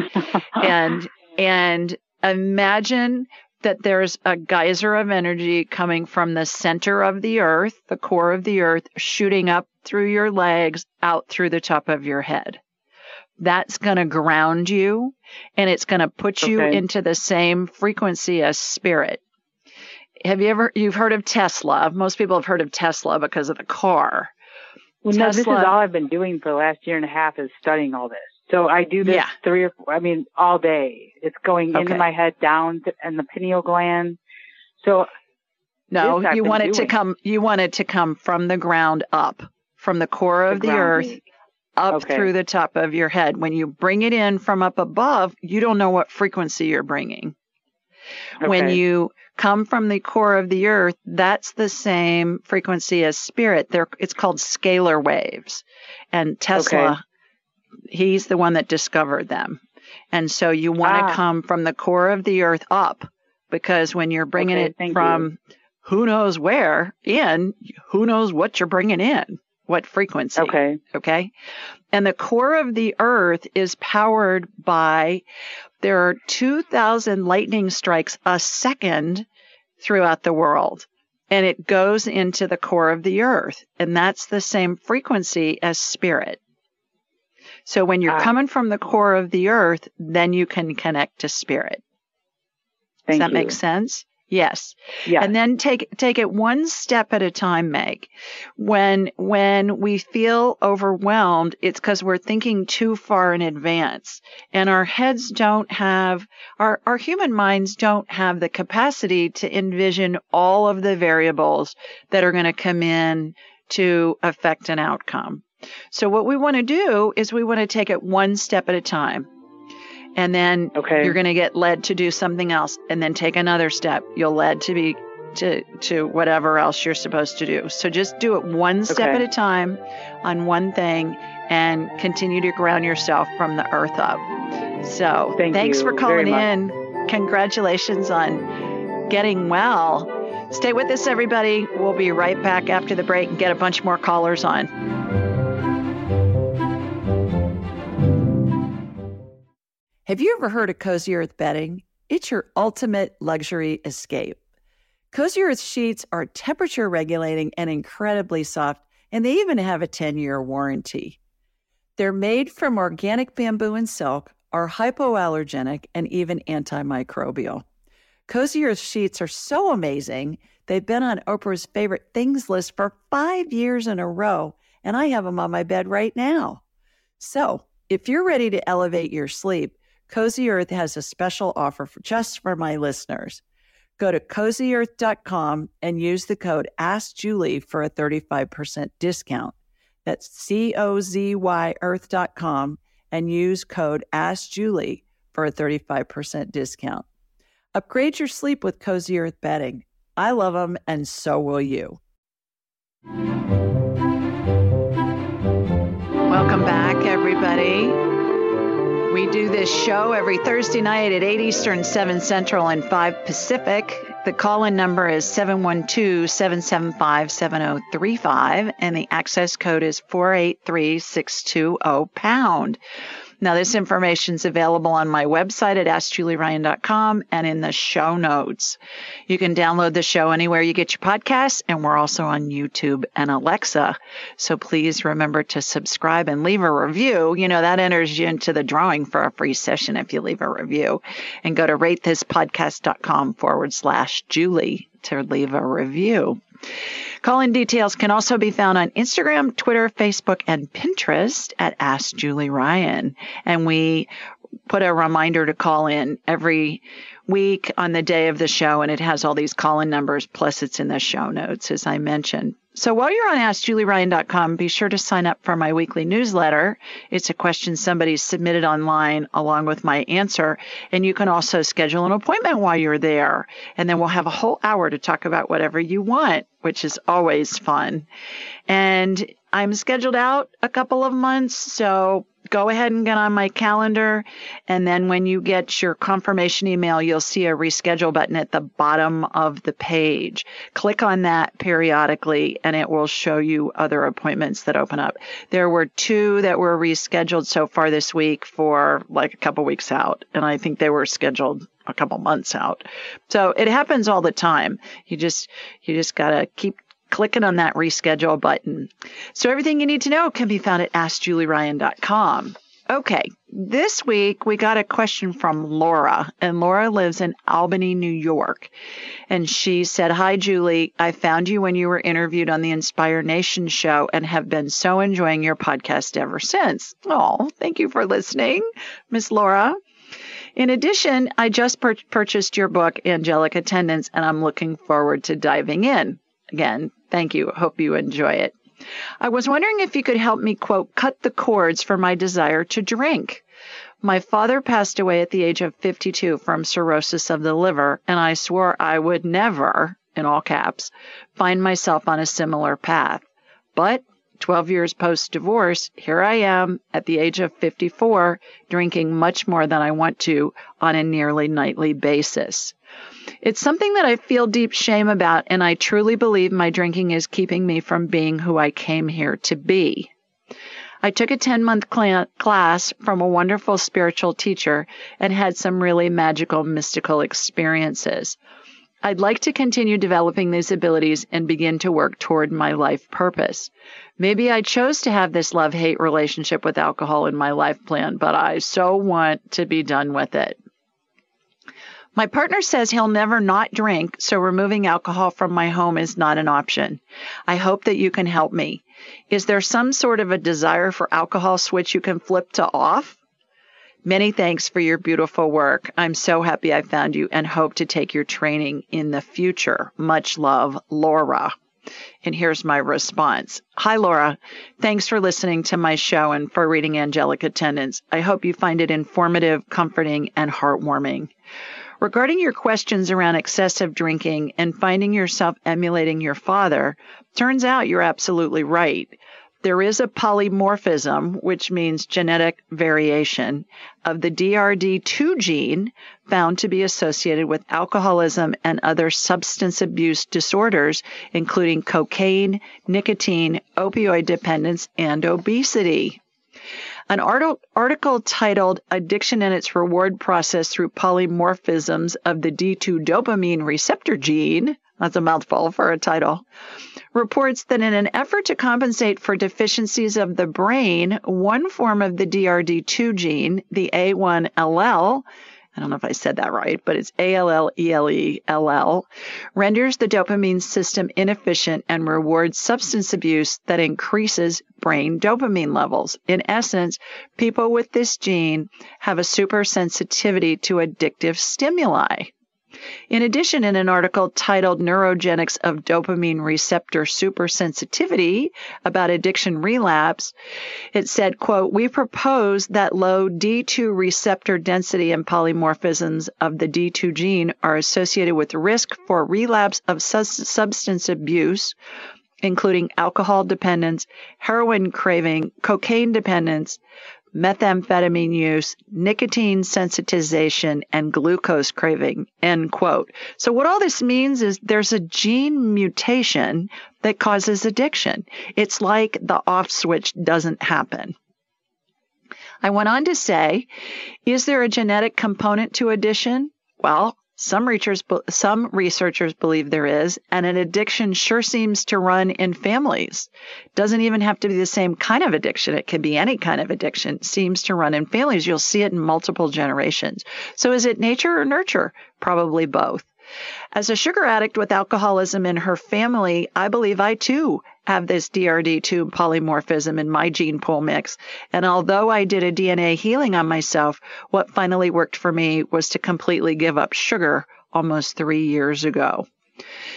and and imagine that there's a geyser of energy coming from the center of the earth, the core of the earth, shooting up through your legs, out through the top of your head. That's going to ground you and it's going to put you Okay. into the same frequency as spirit. Have you ever, you've heard of Tesla? Most people have heard of Tesla because of the car. Well, no, this is all I've been doing for the last year and a half is studying all this. So I do this Yeah. three or four, I mean, all day. It's going Okay. into my head, down to, and the pineal gland. So No, you want it to come, you want it to come from the ground up, from the core of the ground earth up Okay. through the top of your head. When you bring it in from up above, you don't know what frequency you're bringing. When you come from the core of the earth, that's the same frequency as spirit. They're, it's called scalar waves. And Tesla, he's the one that discovered them. And so you want to Ah. come from the core of the earth up because when you're bringing Okay, it from who knows where in, who knows what you're bringing in, what frequency. Okay. Okay. And the core of the earth is powered by, there are 2,000 lightning strikes a second throughout the world. And it goes into the core of the earth. And that's the same frequency as spirit. So when you're Ah. coming from the core of the earth, then you can connect to spirit. Does that you. make sense? Yes. Yeah. And then take take it one step at a time, Meg. When when we feel overwhelmed, it's because we're thinking too far in advance. And our heads don't have our, our human minds don't have the capacity to envision all of the variables that are going to come in to affect an outcome. So what we want to do is we want to take it one step at a time. And then Okay. you're going to get led to do something else and then take another step. You'll led to be to to whatever else you're supposed to do. So just do it one step Okay. at a time on one thing and continue to ground yourself from the earth up. So, Thank thanks for calling in. Congratulations on getting well. Stay with us everybody. We'll be right back after the break and get a bunch more callers on. Have you ever heard of Cozy Earth bedding? It's your ultimate luxury escape. Cozy Earth sheets are temperature regulating and incredibly soft, and they even have a 10 year warranty. They're made from organic bamboo and silk, are hypoallergenic, and even antimicrobial. Cozy Earth sheets are so amazing, they've been on Oprah's favorite things list for five years in a row, and I have them on my bed right now. So, if you're ready to elevate your sleep, Cozy Earth has a special offer for just for my listeners. Go to cozyearth.com and use the code AskJulie for a 35% discount. That's C O Z Y earth.com and use code AskJulie for a 35% discount. Upgrade your sleep with Cozy Earth bedding. I love them, and so will you. Welcome back, everybody. We do this show every Thursday night at 8 Eastern, 7 Central, and 5 Pacific. The call in number is 712 775 7035, and the access code is 483 620 pound. Now, this information is available on my website at AskJulieRyan.com and in the show notes. You can download the show anywhere you get your podcasts, and we're also on YouTube and Alexa. So please remember to subscribe and leave a review. You know, that enters you into the drawing for a free session if you leave a review. And go to ratethispodcast.com forward slash Julie to leave a review. Call in details can also be found on Instagram, Twitter, Facebook, and Pinterest at Ask Julie Ryan. And we put a reminder to call in every week on the day of the show, and it has all these call in numbers, plus it's in the show notes, as I mentioned. So while you're on AskJulieRyan.com, be sure to sign up for my weekly newsletter. It's a question somebody submitted online along with my answer. And you can also schedule an appointment while you're there. And then we'll have a whole hour to talk about whatever you want, which is always fun. And I'm scheduled out a couple of months, so go ahead and get on my calendar. And then when you get your confirmation email, you'll see a reschedule button at the bottom of the page. Click on that periodically and it will show you other appointments that open up. There were two that were rescheduled so far this week for like a couple weeks out. And I think they were scheduled a couple months out. So it happens all the time. You just, you just gotta keep clicking on that reschedule button. So everything you need to know can be found at AskJulieRyan.com. Okay, this week we got a question from Laura, and Laura lives in Albany, New York. And she said, Hi, Julie. I found you when you were interviewed on the Inspire Nation show and have been so enjoying your podcast ever since. Oh, thank you for listening, Miss Laura. In addition, I just pur- purchased your book, Angelic Attendants, and I'm looking forward to diving in. Again, thank you. Hope you enjoy it. I was wondering if you could help me, quote, cut the cords for my desire to drink. My father passed away at the age of 52 from cirrhosis of the liver, and I swore I would never, in all caps, find myself on a similar path. But 12 years post divorce, here I am at the age of 54, drinking much more than I want to on a nearly nightly basis. It's something that I feel deep shame about, and I truly believe my drinking is keeping me from being who I came here to be. I took a 10 month cl- class from a wonderful spiritual teacher and had some really magical, mystical experiences. I'd like to continue developing these abilities and begin to work toward my life purpose. Maybe I chose to have this love hate relationship with alcohol in my life plan, but I so want to be done with it. My partner says he'll never not drink, so removing alcohol from my home is not an option. I hope that you can help me. Is there some sort of a desire for alcohol switch you can flip to off? Many thanks for your beautiful work. I'm so happy I found you and hope to take your training in the future. Much love, Laura. And here's my response Hi, Laura. Thanks for listening to my show and for reading Angelic Attendants. I hope you find it informative, comforting, and heartwarming. Regarding your questions around excessive drinking and finding yourself emulating your father, turns out you're absolutely right. There is a polymorphism, which means genetic variation, of the DRD2 gene found to be associated with alcoholism and other substance abuse disorders, including cocaine, nicotine, opioid dependence, and obesity. An article titled Addiction and its Reward Process Through Polymorphisms of the D2 Dopamine Receptor Gene, that's a mouthful for a title, reports that in an effort to compensate for deficiencies of the brain, one form of the DRD2 gene, the A1LL, I don't know if I said that right, but it's A L L E L E L L, renders the dopamine system inefficient and rewards substance abuse that increases brain dopamine levels. In essence, people with this gene have a supersensitivity to addictive stimuli. In addition, in an article titled Neurogenics of Dopamine Receptor Supersensitivity about addiction relapse, it said, quote, we propose that low D2 receptor density and polymorphisms of the D2 gene are associated with risk for relapse of substance abuse, including alcohol dependence, heroin craving, cocaine dependence, methamphetamine use, nicotine sensitization, and glucose craving, end quote. So what all this means is there's a gene mutation that causes addiction. It's like the off switch doesn't happen. I went on to say, is there a genetic component to addiction? Well, some researchers, some researchers believe there is, and an addiction sure seems to run in families. Doesn't even have to be the same kind of addiction. It can be any kind of addiction. Seems to run in families. You'll see it in multiple generations. So is it nature or nurture? Probably both. As a sugar addict with alcoholism in her family, I believe I too have this DRD2 polymorphism in my gene pool mix. And although I did a DNA healing on myself, what finally worked for me was to completely give up sugar almost three years ago.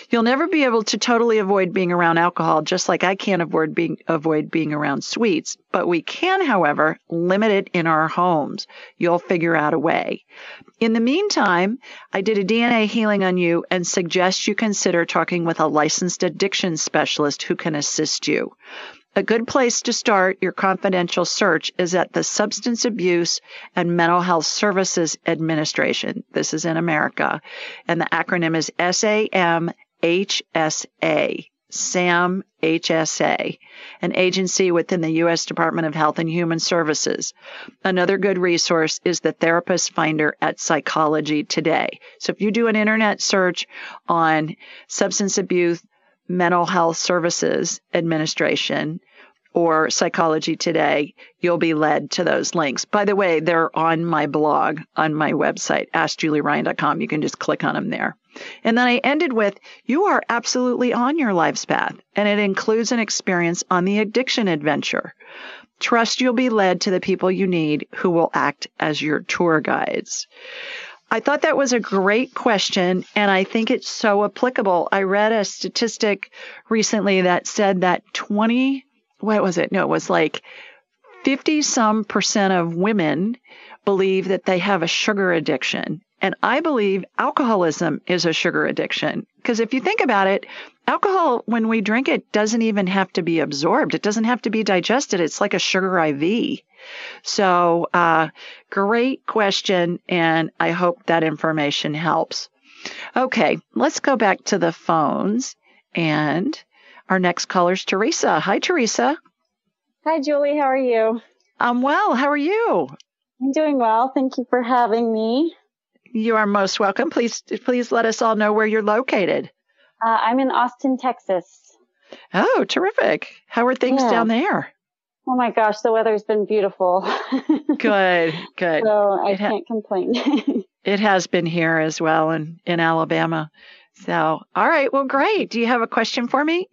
You'll never be able to totally avoid being around alcohol, just like I can't avoid being, avoid being around sweets. But we can, however, limit it in our homes. You'll figure out a way. In the meantime, I did a DNA healing on you and suggest you consider talking with a licensed addiction specialist who can assist you. A good place to start your confidential search is at the Substance Abuse and Mental Health Services Administration. This is in America. And the acronym is SAMHSA. SAM HSA, an agency within the U.S. Department of Health and Human Services. Another good resource is the Therapist Finder at Psychology Today. So if you do an internet search on substance abuse, Mental Health Services Administration or Psychology Today, you'll be led to those links. By the way, they're on my blog on my website, askjulieryan.com. You can just click on them there. And then I ended with, you are absolutely on your life's path, and it includes an experience on the addiction adventure. Trust you'll be led to the people you need who will act as your tour guides. I thought that was a great question, and I think it's so applicable. I read a statistic recently that said that 20, what was it? No, it was like 50 some percent of women believe that they have a sugar addiction. And I believe alcoholism is a sugar addiction. Because if you think about it, alcohol, when we drink it, doesn't even have to be absorbed. It doesn't have to be digested. It's like a sugar IV. So, uh, great question, and I hope that information helps. Okay, let's go back to the phones. And our next caller is Teresa. Hi, Teresa. Hi, Julie. How are you? I'm well. How are you? I'm doing well. Thank you for having me. You are most welcome. Please, please let us all know where you're located. Uh, I'm in Austin, Texas. Oh, terrific. How are things yeah. down there? Oh my gosh, the weather's been beautiful. good, good. So I can't complain. it has been here as well in, in Alabama. So, all right. Well, great. Do you have a question for me?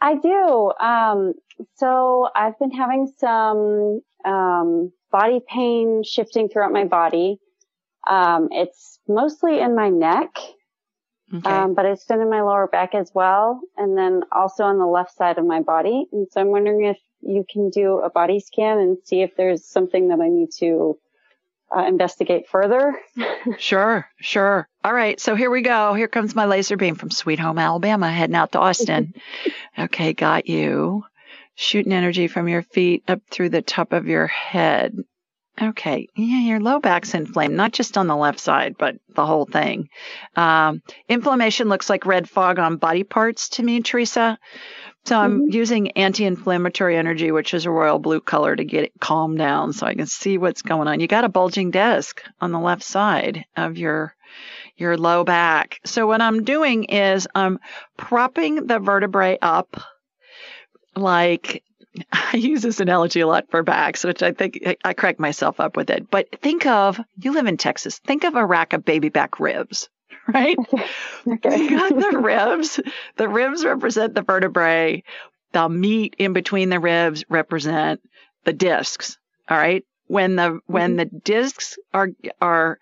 I do. Um, so I've been having some, um, body pain shifting throughout my body. Um, it's mostly in my neck. Okay. Um, but it's been in my lower back as well, and then also on the left side of my body. And so I'm wondering if you can do a body scan and see if there's something that I need to uh, investigate further. sure, sure. All right, so here we go. Here comes my laser beam from Sweet Home, Alabama, heading out to Austin. okay, got you. Shooting energy from your feet up through the top of your head. Okay. Yeah, your low back's inflamed, not just on the left side, but the whole thing. Um, inflammation looks like red fog on body parts to me, Teresa. So I'm mm-hmm. using anti-inflammatory energy, which is a royal blue color to get it calmed down so I can see what's going on. You got a bulging disc on the left side of your your low back. So what I'm doing is I'm propping the vertebrae up like I use this analogy a lot for backs, which I think I crack myself up with it. But think of you live in Texas. Think of a rack of baby back ribs, right? Okay. You got the ribs. The ribs represent the vertebrae. The meat in between the ribs represent the discs. All right. When the when mm-hmm. the discs are are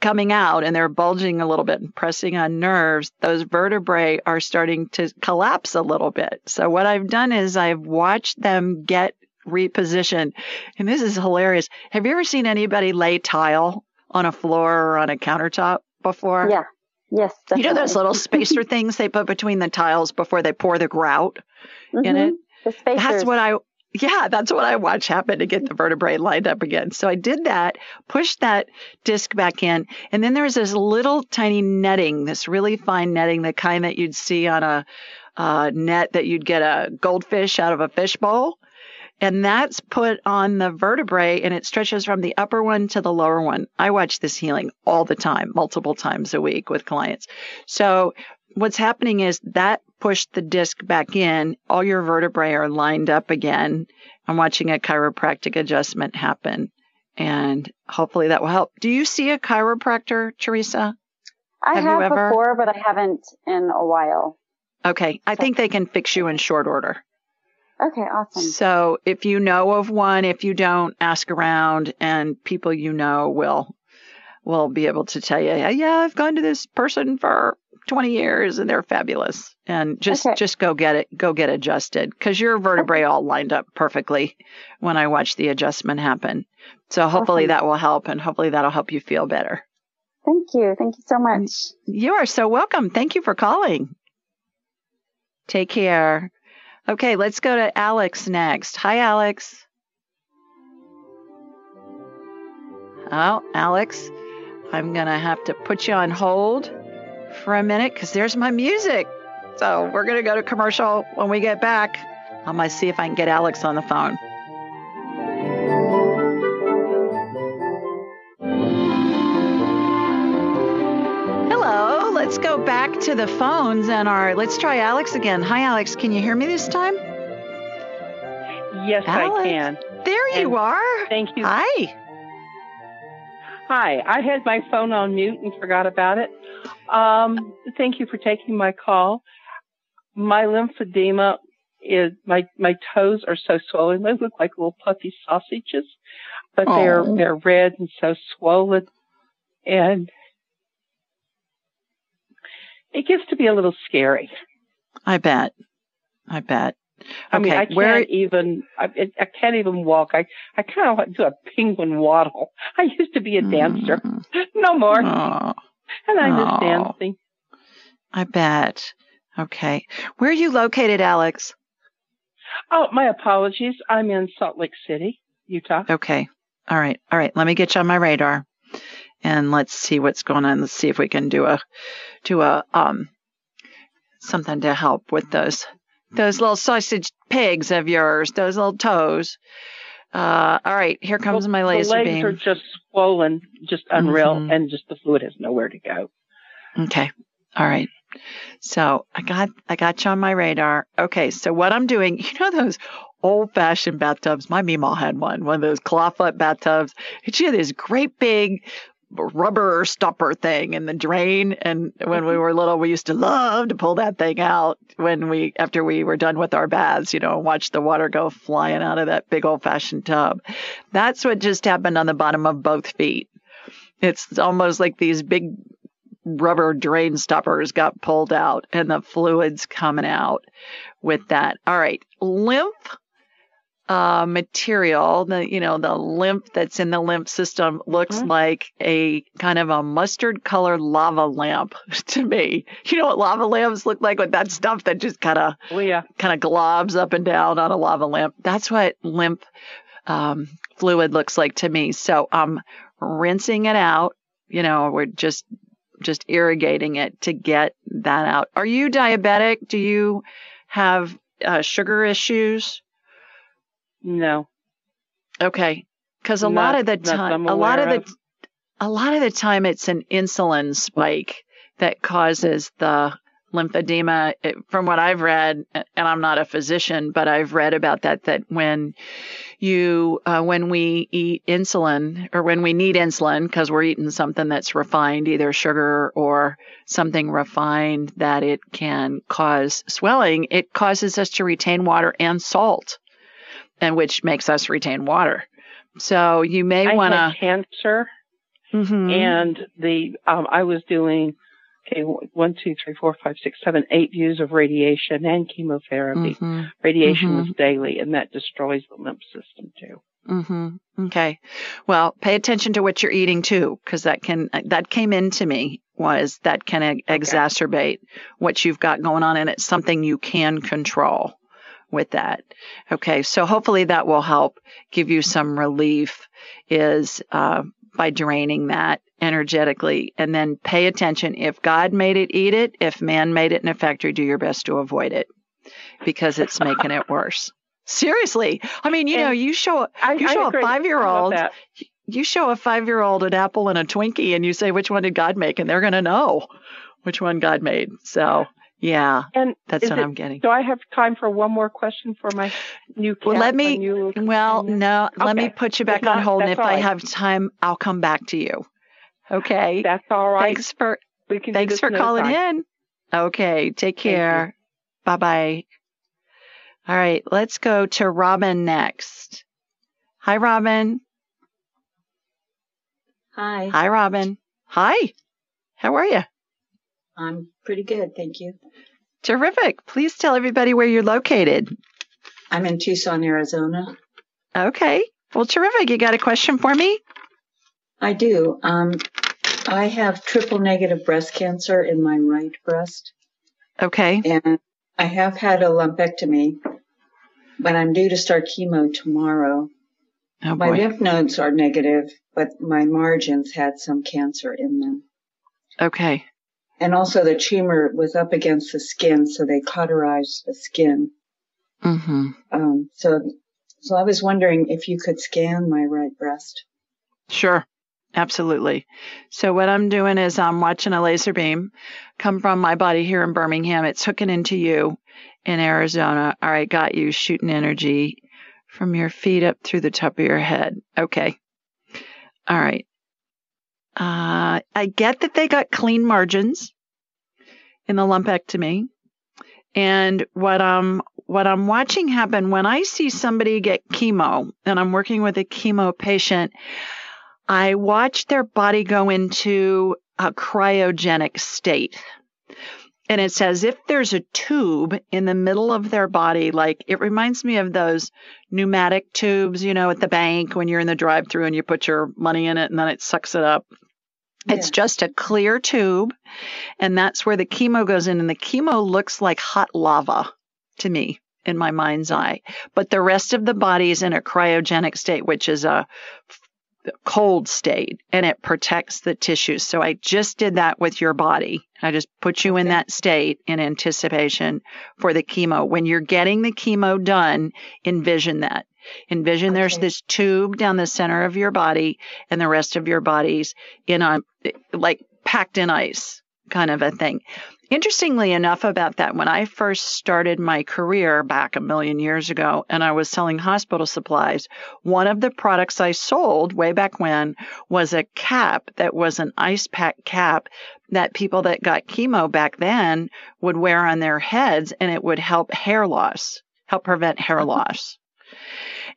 coming out and they're bulging a little bit and pressing on nerves, those vertebrae are starting to collapse a little bit. So what I've done is I've watched them get repositioned. And this is hilarious. Have you ever seen anybody lay tile on a floor or on a countertop before? Yeah. Yes. Definitely. You know those little spacer things they put between the tiles before they pour the grout mm-hmm. in it? The spacers. That's what I yeah, that's what I watch happen to get the vertebrae lined up again. So I did that, pushed that disc back in, and then there was this little tiny netting, this really fine netting, the kind that you'd see on a uh, net that you'd get a goldfish out of a fishbowl. And that's put on the vertebrae and it stretches from the upper one to the lower one. I watch this healing all the time, multiple times a week with clients. So what's happening is that pushed the disc back in. All your vertebrae are lined up again. I'm watching a chiropractic adjustment happen and hopefully that will help. Do you see a chiropractor, Teresa? I have, have before, but I haven't in a while. Okay. I think they can fix you in short order. Okay, awesome. So if you know of one, if you don't, ask around and people you know will will be able to tell you, yeah, I've gone to this person for 20 years and they're fabulous. And just okay. just go get it, go get adjusted because your vertebrae all lined up perfectly when I watch the adjustment happen. So hopefully awesome. that will help and hopefully that'll help you feel better. Thank you. Thank you so much. You are so welcome. Thank you for calling. Take care. Okay, let's go to Alex next. Hi, Alex. Oh, Alex, I'm going to have to put you on hold for a minute because there's my music. So we're going to go to commercial. When we get back, I'm going to see if I can get Alex on the phone. Let's go back to the phones and our let's try Alex again. Hi Alex, can you hear me this time? Yes, Alex. I can. There and you are. Thank you. Hi. Hi, I had my phone on mute and forgot about it. Um, thank you for taking my call. My lymphedema is my my toes are so swollen. They look like little puffy sausages, but Aww. they're they're red and so swollen, and it gets to be a little scary. I bet. I bet. I mean, I can't where... even, I, I can't even walk. I, I kind of do a penguin waddle. I used to be a dancer. Mm. No more. Oh. And I miss oh. dancing. I bet. Okay. Where are you located, Alex? Oh, my apologies. I'm in Salt Lake City, Utah. Okay. All right. All right. Let me get you on my radar and let's see what's going on. Let's see if we can do a, do a, um, something to help with those those little sausage pigs of yours, those little toes. Uh, all right, here comes well, my laser beam. The legs beam. are just swollen, just unreal, mm-hmm. and just the fluid has nowhere to go. Okay, all right. So I got I got you on my radar. Okay, so what I'm doing, you know those old fashioned bathtubs. My Mima had one, one of those clawfoot bathtubs. And she had this great big rubber stopper thing in the drain. And when we were little, we used to love to pull that thing out when we, after we were done with our baths, you know, and watch the water go flying out of that big old fashioned tub. That's what just happened on the bottom of both feet. It's almost like these big rubber drain stoppers got pulled out and the fluids coming out with that. All right. Lymph uh, material, the you know the lymph that's in the lymph system looks mm-hmm. like a kind of a mustard colored lava lamp to me. You know what lava lamps look like with that stuff that just kind of oh, yeah. kind of globs up and down on a lava lamp. That's what lymph um, fluid looks like to me. So I'm rinsing it out. You know, we're just just irrigating it to get that out. Are you diabetic? Do you have uh, sugar issues? No. Okay. Because a lot of the time, a lot of, of the, a lot of the time, it's an insulin spike that causes the lymphedema. It, from what I've read, and I'm not a physician, but I've read about that. That when you, uh, when we eat insulin, or when we need insulin, because we're eating something that's refined, either sugar or something refined, that it can cause swelling. It causes us to retain water and salt and which makes us retain water. So you may want to cancer, mm-hmm. and the um, I was doing okay one two three four five six seven eight views of radiation and chemotherapy. Mm-hmm. Radiation mm-hmm. was daily, and that destroys the lymph system too. Mm-hmm. Okay. Well, pay attention to what you're eating too, because that can that came into me was that can okay. exacerbate what you've got going on, and it's something you can control with that. Okay, so hopefully that will help give you some relief is uh, by draining that energetically and then pay attention. If God made it, eat it. If man made it in a factory, do your best to avoid it because it's making it worse. Seriously. I mean, you and know, you show you show a five year old you show a five year old an apple and a Twinkie and you say which one did God make and they're gonna know which one God made. So yeah, and that's what it, I'm getting. Do I have time for one more question for my new cat? Well, let me. Well, no, okay. let me put you back on hold, and if I have time, I'll come back to you. Okay. That's all right. Thanks for thanks for calling time. in. Okay, take care. Bye bye. All right, let's go to Robin next. Hi, Robin. Hi. Hi, Robin. Hi. How are you? I'm pretty good, thank you. Terrific. Please tell everybody where you're located. I'm in Tucson, Arizona. Okay. Well, terrific. You got a question for me? I do. Um, I have triple negative breast cancer in my right breast. Okay. And I have had a lumpectomy, but I'm due to start chemo tomorrow. Oh, my lymph nodes are negative, but my margins had some cancer in them. Okay and also the tumor was up against the skin, so they cauterized the skin. Mm-hmm. Um, so, so I was wondering if you could scan my right breast. Sure. Absolutely. So what I'm doing is I'm watching a laser beam come from my body here in Birmingham. It's hooking into you in Arizona. All right, got you shooting energy from your feet up through the top of your head. Okay. All right. Uh, I get that they got clean margins in the lumpectomy. And what I'm what I'm watching happen when I see somebody get chemo and I'm working with a chemo patient, I watch their body go into a cryogenic state. And it's as if there's a tube in the middle of their body. Like it reminds me of those pneumatic tubes, you know, at the bank when you're in the drive through and you put your money in it and then it sucks it up. It's just a clear tube, and that's where the chemo goes in. And the chemo looks like hot lava to me in my mind's eye. But the rest of the body is in a cryogenic state, which is a cold state, and it protects the tissues. So I just did that with your body. I just put you okay. in that state in anticipation for the chemo. When you're getting the chemo done, envision that. Envision okay. there's this tube down the center of your body and the rest of your body's in a like packed in ice kind of a thing. Interestingly enough, about that, when I first started my career back a million years ago and I was selling hospital supplies, one of the products I sold way back when was a cap that was an ice pack cap that people that got chemo back then would wear on their heads and it would help hair loss, help prevent hair mm-hmm. loss.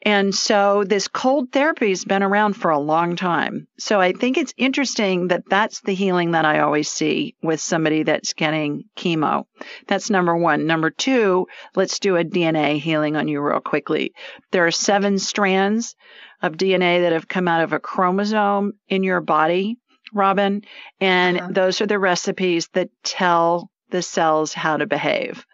And so this cold therapy has been around for a long time. So I think it's interesting that that's the healing that I always see with somebody that's getting chemo. That's number one. Number two, let's do a DNA healing on you real quickly. There are seven strands of DNA that have come out of a chromosome in your body, Robin, and uh-huh. those are the recipes that tell the cells how to behave.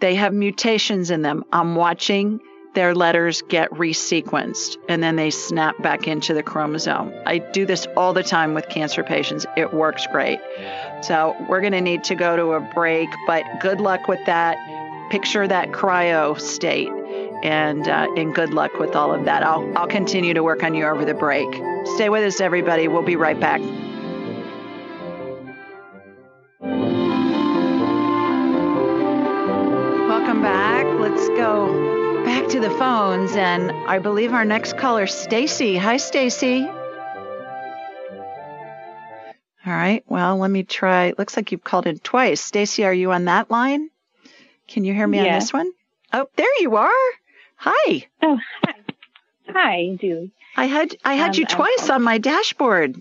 They have mutations in them. I'm watching their letters get resequenced and then they snap back into the chromosome. I do this all the time with cancer patients. It works great. So we're going to need to go to a break, but good luck with that. Picture that cryo state and uh, and good luck with all of that. I'll I'll continue to work on you over the break. Stay with us, everybody. We'll be right back. Welcome back. Let's go back to the phones, and I believe our next caller, Stacy. Hi, Stacy. All right. Well, let me try. Looks like you've called in twice. Stacy, are you on that line? Can you hear me yeah. on this one? Oh, there you are. Hi. Oh, hi. Hi, Julie. I had I had um, you twice on my dashboard.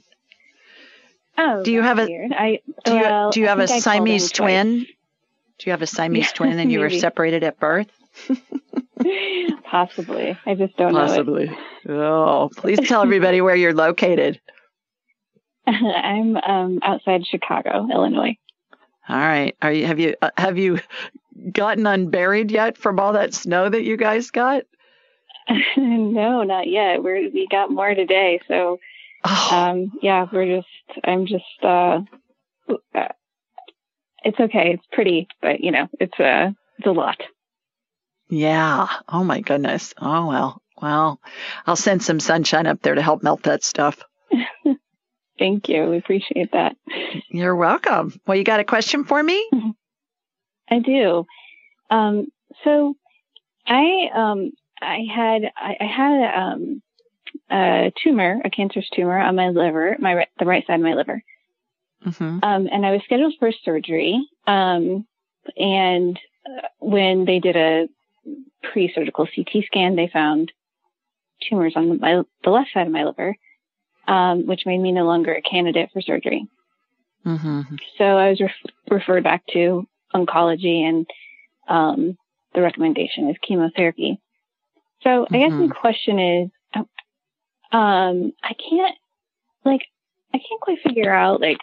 Oh, do you have a I, do you, well, do you have a Siamese twin? Do you have a Siamese twin and you were separated at birth? Possibly. I just don't Possibly. know. Possibly. Oh, please tell everybody where you're located. I'm um, outside Chicago, Illinois. All right. Are you have you uh, have you gotten unburied yet from all that snow that you guys got? no, not yet. We're we got more today, so oh. um, yeah, we're just I'm just uh, uh, it's okay. It's pretty, but you know, it's uh it's a lot. Yeah. Oh my goodness. Oh well. Well, I'll send some sunshine up there to help melt that stuff. Thank you. We appreciate that. You're welcome. Well, you got a question for me? I do. Um, so I um, I had I, I had a, um, a tumor, a cancerous tumor on my liver, my the right side of my liver, mm-hmm. um, and I was scheduled for surgery. Um, and uh, when they did a pre-surgical CT scan, they found tumors on the, my, the left side of my liver, um, which made me no longer a candidate for surgery. Mm-hmm. So I was ref- referred back to oncology, and um, the recommendation is chemotherapy. So. I guess my mm-hmm. question is, um, I can't, like, I can't quite figure out, like,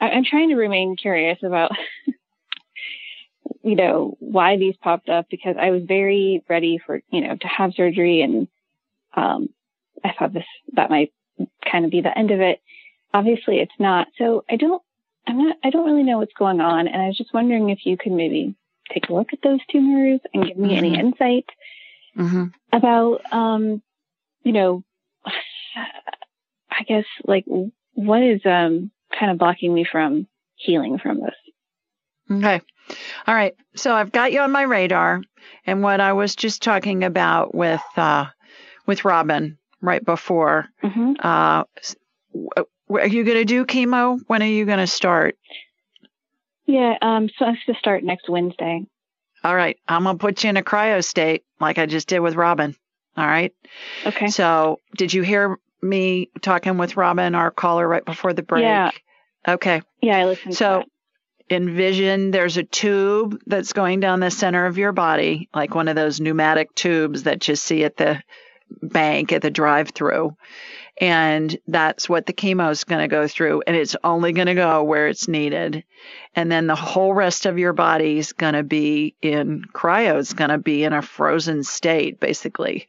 I- I'm trying to remain curious about you know, why these popped up because I was very ready for, you know, to have surgery and, um, I thought this, that might kind of be the end of it. Obviously it's not. So I don't, I'm not, I don't really know what's going on. And I was just wondering if you could maybe take a look at those tumors and give me mm-hmm. any insight mm-hmm. about, um, you know, I guess like what is, um, kind of blocking me from healing from this? Okay. All right. So I've got you on my radar. And what I was just talking about with uh, with Robin right before, mm-hmm. uh, are you going to do chemo? When are you going to start? Yeah, um, so I have to start next Wednesday. All right. I'm going to put you in a cryo state like I just did with Robin. All right. Okay. So did you hear me talking with Robin, our caller, right before the break? Yeah. Okay. Yeah, I listened so, envision there's a tube that's going down the center of your body, like one of those pneumatic tubes that you see at the bank at the drive through. And that's what the chemo is going to go through. And it's only going to go where it's needed. And then the whole rest of your body is going to be in cryo. It's going to be in a frozen state, basically.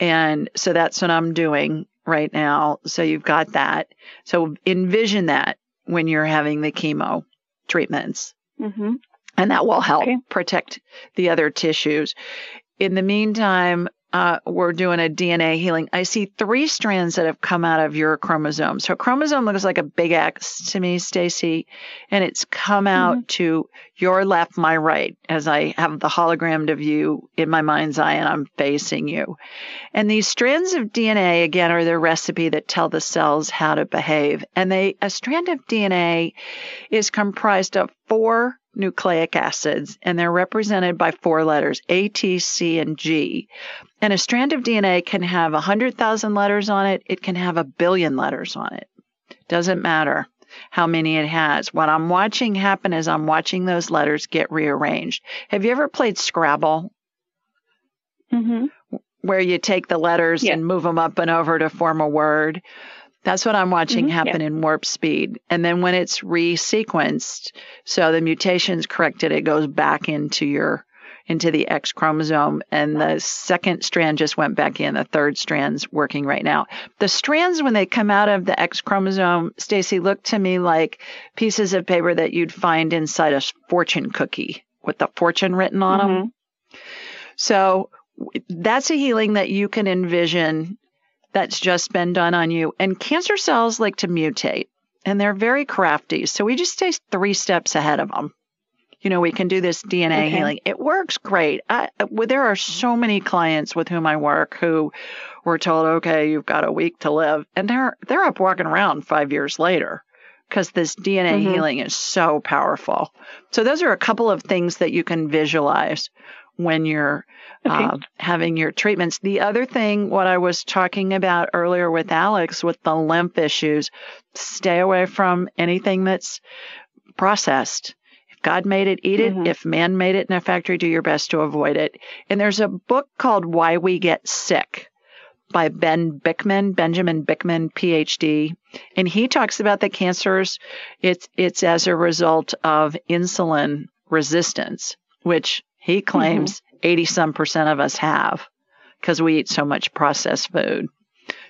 And so that's what I'm doing right now. So you've got that. So envision that when you're having the chemo treatments. Mm-hmm. And that will help okay. protect the other tissues. In the meantime, uh, we're doing a DNA healing. I see three strands that have come out of your chromosome. So chromosome looks like a big X to me, Stacy, and it's come out mm-hmm. to your left, my right, as I have the hologram of you in my mind's eye and I'm facing you. And these strands of DNA, again, are the recipe that tell the cells how to behave. And they, a strand of DNA is comprised of four nucleic acids and they're represented by four letters A, T, C, and G. And a strand of DNA can have 100,000 letters on it, it can have a billion letters on it. Doesn't matter how many it has. What I'm watching happen is I'm watching those letters get rearranged. Have you ever played Scrabble? Mm-hmm. Where you take the letters Yeah. and move them up and over to form a word. That's what I'm watching Mhm, happen yeah. in warp speed. And then when it's resequenced, so the mutation's corrected, it goes back into your into the X chromosome and the second strand just went back in. The third strand's working right now. The strands when they come out of the X chromosome, Stacy, look to me like pieces of paper that you'd find inside a fortune cookie with the fortune written on them. So that's a healing that you can envision that's just been done on you. And cancer cells like to mutate and they're very crafty. So we just stay three steps ahead of them. You know, we can do this DNA Okay. healing. It works great. I, well, there are so many clients with whom I work who were told, okay, you've got a week to live. And they're, they're up walking around five years later because this DNA Mhm. healing is so powerful. So those are a couple of things that you can visualize when you're Okay. uh, having your treatments. The other thing, what I was talking about earlier with Alex with the lymph issues, stay away from anything that's processed. If God made it, eat it. Mhm. If man made it in a factory, do your best to avoid it. And there's a book called Why We Get Sick by Ben Bikman, Benjamin Bikman, PhD, and he talks about the cancers. It's it's as a result of insulin resistance, which he claims 80 some percent of us have because we eat so much processed food.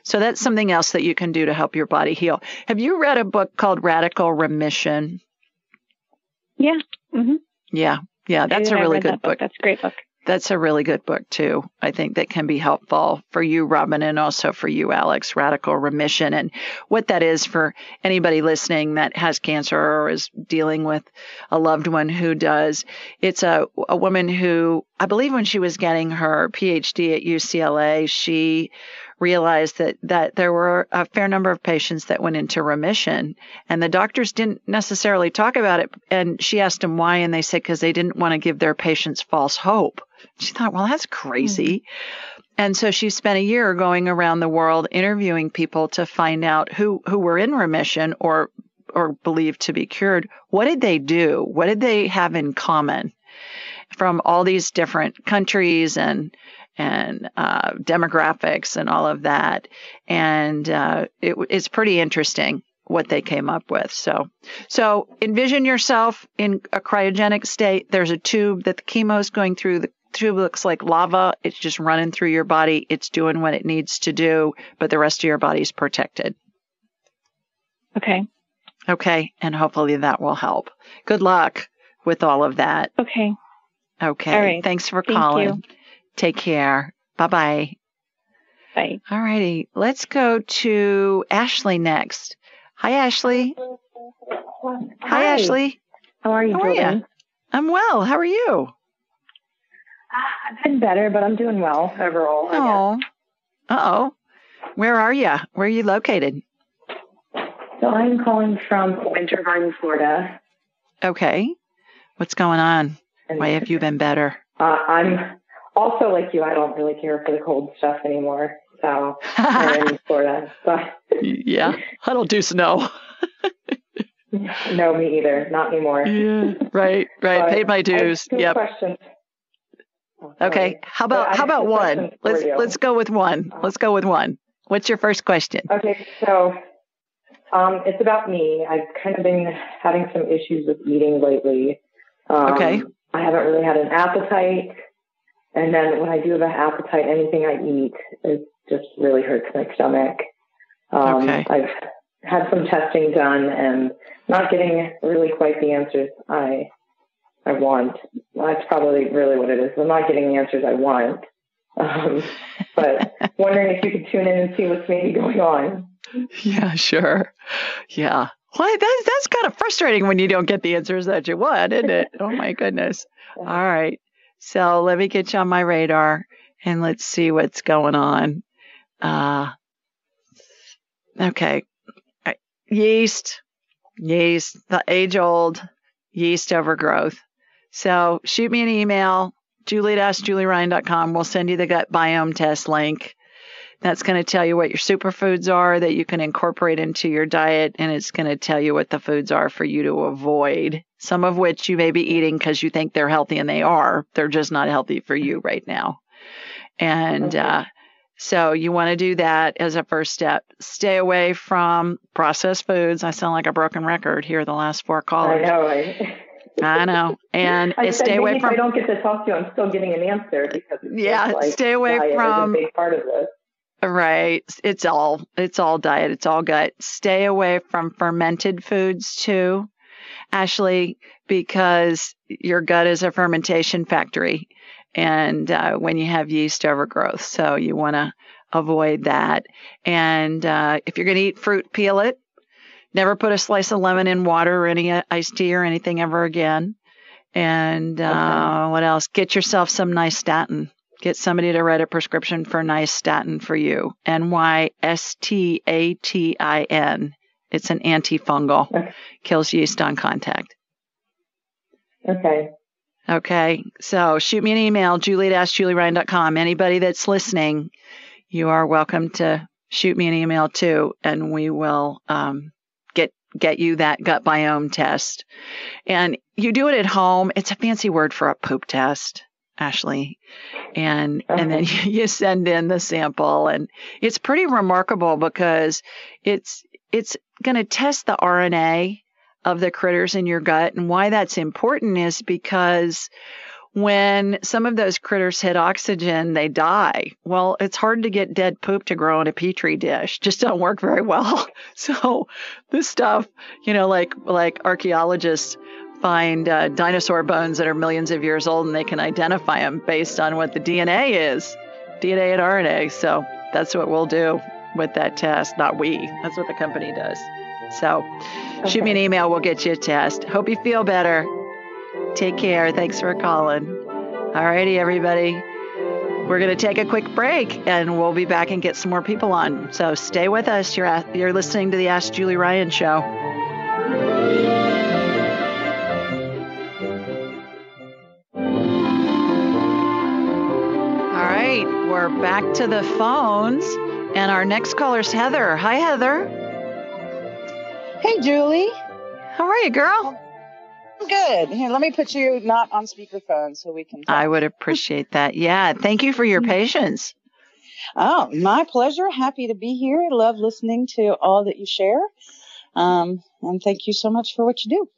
So that's something else that you can do to help your body heal. Have you read a book called Radical Remission? Yeah. Mm-hmm. Yeah. Yeah, that's a really good book. That's a great book. That's a really good book too. I think that can be helpful for you, Robin, and also for you, Alex. Radical remission, and what that is for anybody listening that has cancer or is dealing with a loved one who does. It's a a woman who I believe when she was getting her PhD at UCLA, she realized that that there were a fair number of patients that went into remission and the doctors didn't necessarily talk about it and she asked them why and they said because they didn't want to give their patients false hope she thought well that's crazy and so she spent a year going around the world interviewing people to find out who who were in remission or or believed to be cured what did they do what did they have in common from all these different countries and and uh, demographics and all of that. And uh, it, it's pretty interesting what they came up with. So, so envision yourself in a cryogenic state. There's a tube that the chemo is going through. The tube looks like lava. It's just running through your body. It's doing what it needs to do, but the rest of your body's protected. Okay. Okay. And hopefully that will help. Good luck with all of that. Okay. Okay. All right. Thanks for Thank calling. you. Take care. Bye bye. Bye. All righty. Let's go to Ashley next. Hi, Ashley. Hi, Ashley. How are you How are you? I'm well. How are you? I've been better, but I'm doing well overall. Oh. Uh oh. Where are you? Where are you located? So I'm calling from Winter Garden, Florida. Okay. What's going on? And, Why have you been better? Uh, I'm also like you. I don't really care for the cold stuff anymore. So I'm in Florida. But yeah. I don't do snow. no, me either. Not anymore. Yeah. Right. Right. Paid my dues. Yep. questions. Okay. How about how about one? Let's let's go with one. Let's go with one. What's your first question? Okay, so um, it's about me. I've kind of been having some issues with eating lately. Um, Okay. I haven't really had an appetite. And then when I do have an appetite, anything I eat, it just really hurts my stomach. Um, Okay. I've had some testing done and not getting really quite the answers I I want. That's probably really what it is. I'm not getting the answers I want. Um, but wondering if you could tune in and see what's maybe going on. Yeah, sure. Yeah. Well, that's that's kind of frustrating when you don't get the answers that you want, isn't it? Oh my goodness. All right. So let me get you on my radar and let's see what's going on. Uh, okay. Uh, Yeast, yeast, the age old yeast overgrowth. So shoot me an email, julie at askjulieryan.com. We'll send you the gut biome test link. That's going to tell you what your superfoods are that you can incorporate into your diet, and it's going to tell you what the foods are for you to avoid. Some of which you may be eating because you think they're healthy, and they are. They're just not healthy for you right now. And uh, so you want to do that as a first step. Stay away from processed foods. I sound like a broken record here. The last four callers. I know. Right? I know. And I stay away from. if. I don't get to talk to you, I'm still getting an answer because yeah, like stay away from. Big part of this. Right. It's all it's all diet. It's all gut. Stay away from fermented foods too, Ashley, because your gut is a fermentation factory, and uh, when you have yeast overgrowth, so you want to avoid that. And uh, if you're going to eat fruit, peel it. Never put a slice of lemon in water or any uh, iced tea or anything ever again. And uh, what else? Get yourself some nystatin get somebody to write a prescription for nystatin for you. N Y S T A T I N. It's an antifungal, Okay. kills yeast on contact. Okay. Okay, so shoot me an email, julie at askjulieryan.com. Anybody that's listening, you are welcome to shoot me an email too, and we will um, get you that gut biome test. And you do it at home. It's a fancy word for a poop test. Ashley, and and then you send in the sample, and it's pretty remarkable because it's it's going to test the RNA of the critters in your gut, and why that's important is because when some of those critters hit oxygen, they die. Well, it's hard to get dead poop to grow in a petri dish. Just don't work very well. So this stuff, you know, like like archaeologists find uh, dinosaur bones that are millions of years old and they can identify them based on what the DNA is DNA and RNA. So that's what we'll do with that test. Not we, that's what the company does. So shoot me an email, we'll get you a test. Hope you feel better. Take care. Thanks for calling. All righty, everybody. We're going to take a quick break and we'll be back and get some more people on. So stay with us. You're, at, you're listening to the Ask Julie Ryan show. All right, we're back to the phones, and our next caller's Heather. Hi, Heather. Hey, Julie. How are you, girl? Oh. Good. Here, let me put you not on speakerphone so we can. Talk. I would appreciate that. Yeah, thank you for your patience. Oh, my pleasure. Happy to be here. I love listening to all that you share. Um, and thank you so much for what you do.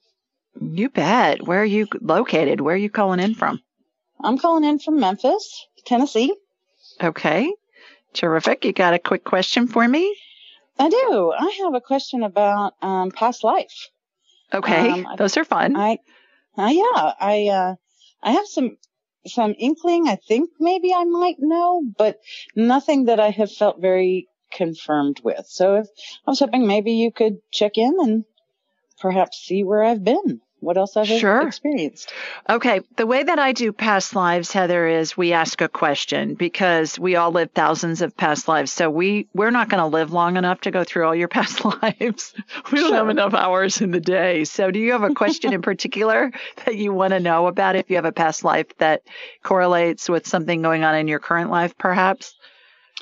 You bet. Where are you located? Where are you calling in from? I'm calling in from Memphis, Tennessee. Okay. Terrific. You got a quick question for me? I do. I have a question about um, past life. Okay. Um, Those are fun. I, uh, yeah, I, uh, I have some, some inkling. I think maybe I might know, but nothing that I have felt very confirmed with. So if I was hoping maybe you could check in and perhaps see where I've been, what else I've Sure. experienced. Okay. The way that I do past lives, Heather, is we ask a question because we all live thousands of past lives. So we, we're not going to live long enough to go through all your past lives. We don't have enough hours in the day. So do you have a question in particular that you want to know about if you have a past life that correlates with something going on in your current life, perhaps?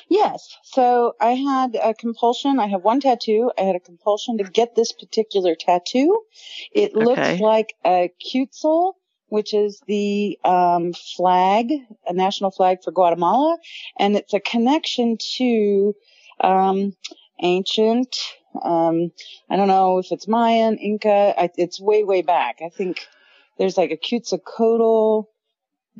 Yes. So I had a compulsion. I have one tattoo. I had a compulsion to get this particular tattoo. It looks like a Quetzal, which is the um, flag, a national flag for Guatemala, and it's a connection to um, ancient. Um, I don't know if it's Mayan, Inca. I, it's way, way back. I think there's like a Quetzalcoatl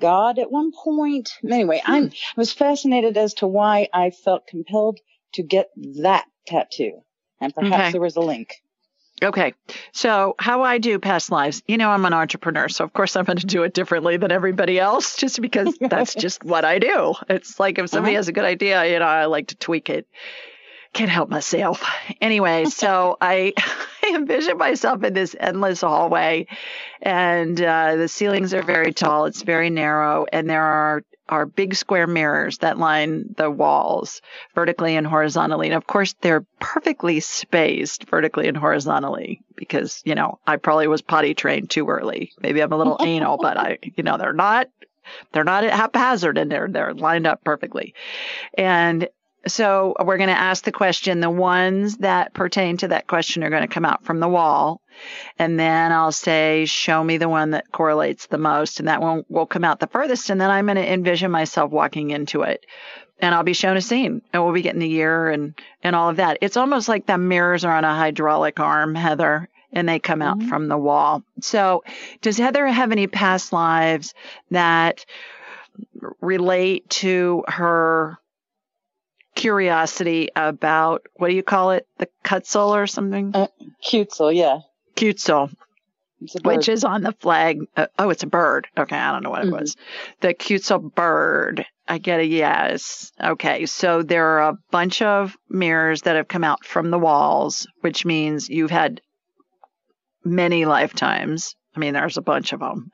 God at one point. Anyway, I'm, I was fascinated as to why I felt compelled to get that tattoo. And perhaps Okay. there was a link. Okay. So, how I do past lives, you know, I'm an entrepreneur. So, of course, I'm going to do it differently than everybody else just because that's just what I do. It's like if somebody Uh-huh. has a good idea, you know, I like to tweak it. Can't help myself. Anyway, so I, I envision myself in this endless hallway, and uh, the ceilings are very tall, it's very narrow, and there are are big square mirrors that line the walls vertically and horizontally. And of course, they're perfectly spaced vertically and horizontally because, you know, I probably was potty trained too early. Maybe I'm a little anal, but I, you know, they're not, they're not at haphazard and they're, they're lined up perfectly. And so we're going to ask the question. The ones that pertain to that question are going to come out from the wall. And then I'll say, show me the one that correlates the most. And that one will come out the furthest. And then I'm going to envision myself walking into it. And I'll be shown a scene and we'll be getting the year and, and all of that. It's almost like the mirrors are on a hydraulic arm, Heather, and they come out mm-hmm. from the wall. So does Heather have any past lives that relate to her curiosity about what do you call it? The Quetzal or something? Uh, yeah. Quetzal. Which is on the flag. Uh, oh, it's a bird. Okay, I don't know what mm-hmm. it was. The Quetzal bird. I get a yes. Okay, so there are a bunch of mirrors that have come out from the walls, which means you've had many lifetimes I mean, there's a bunch of them.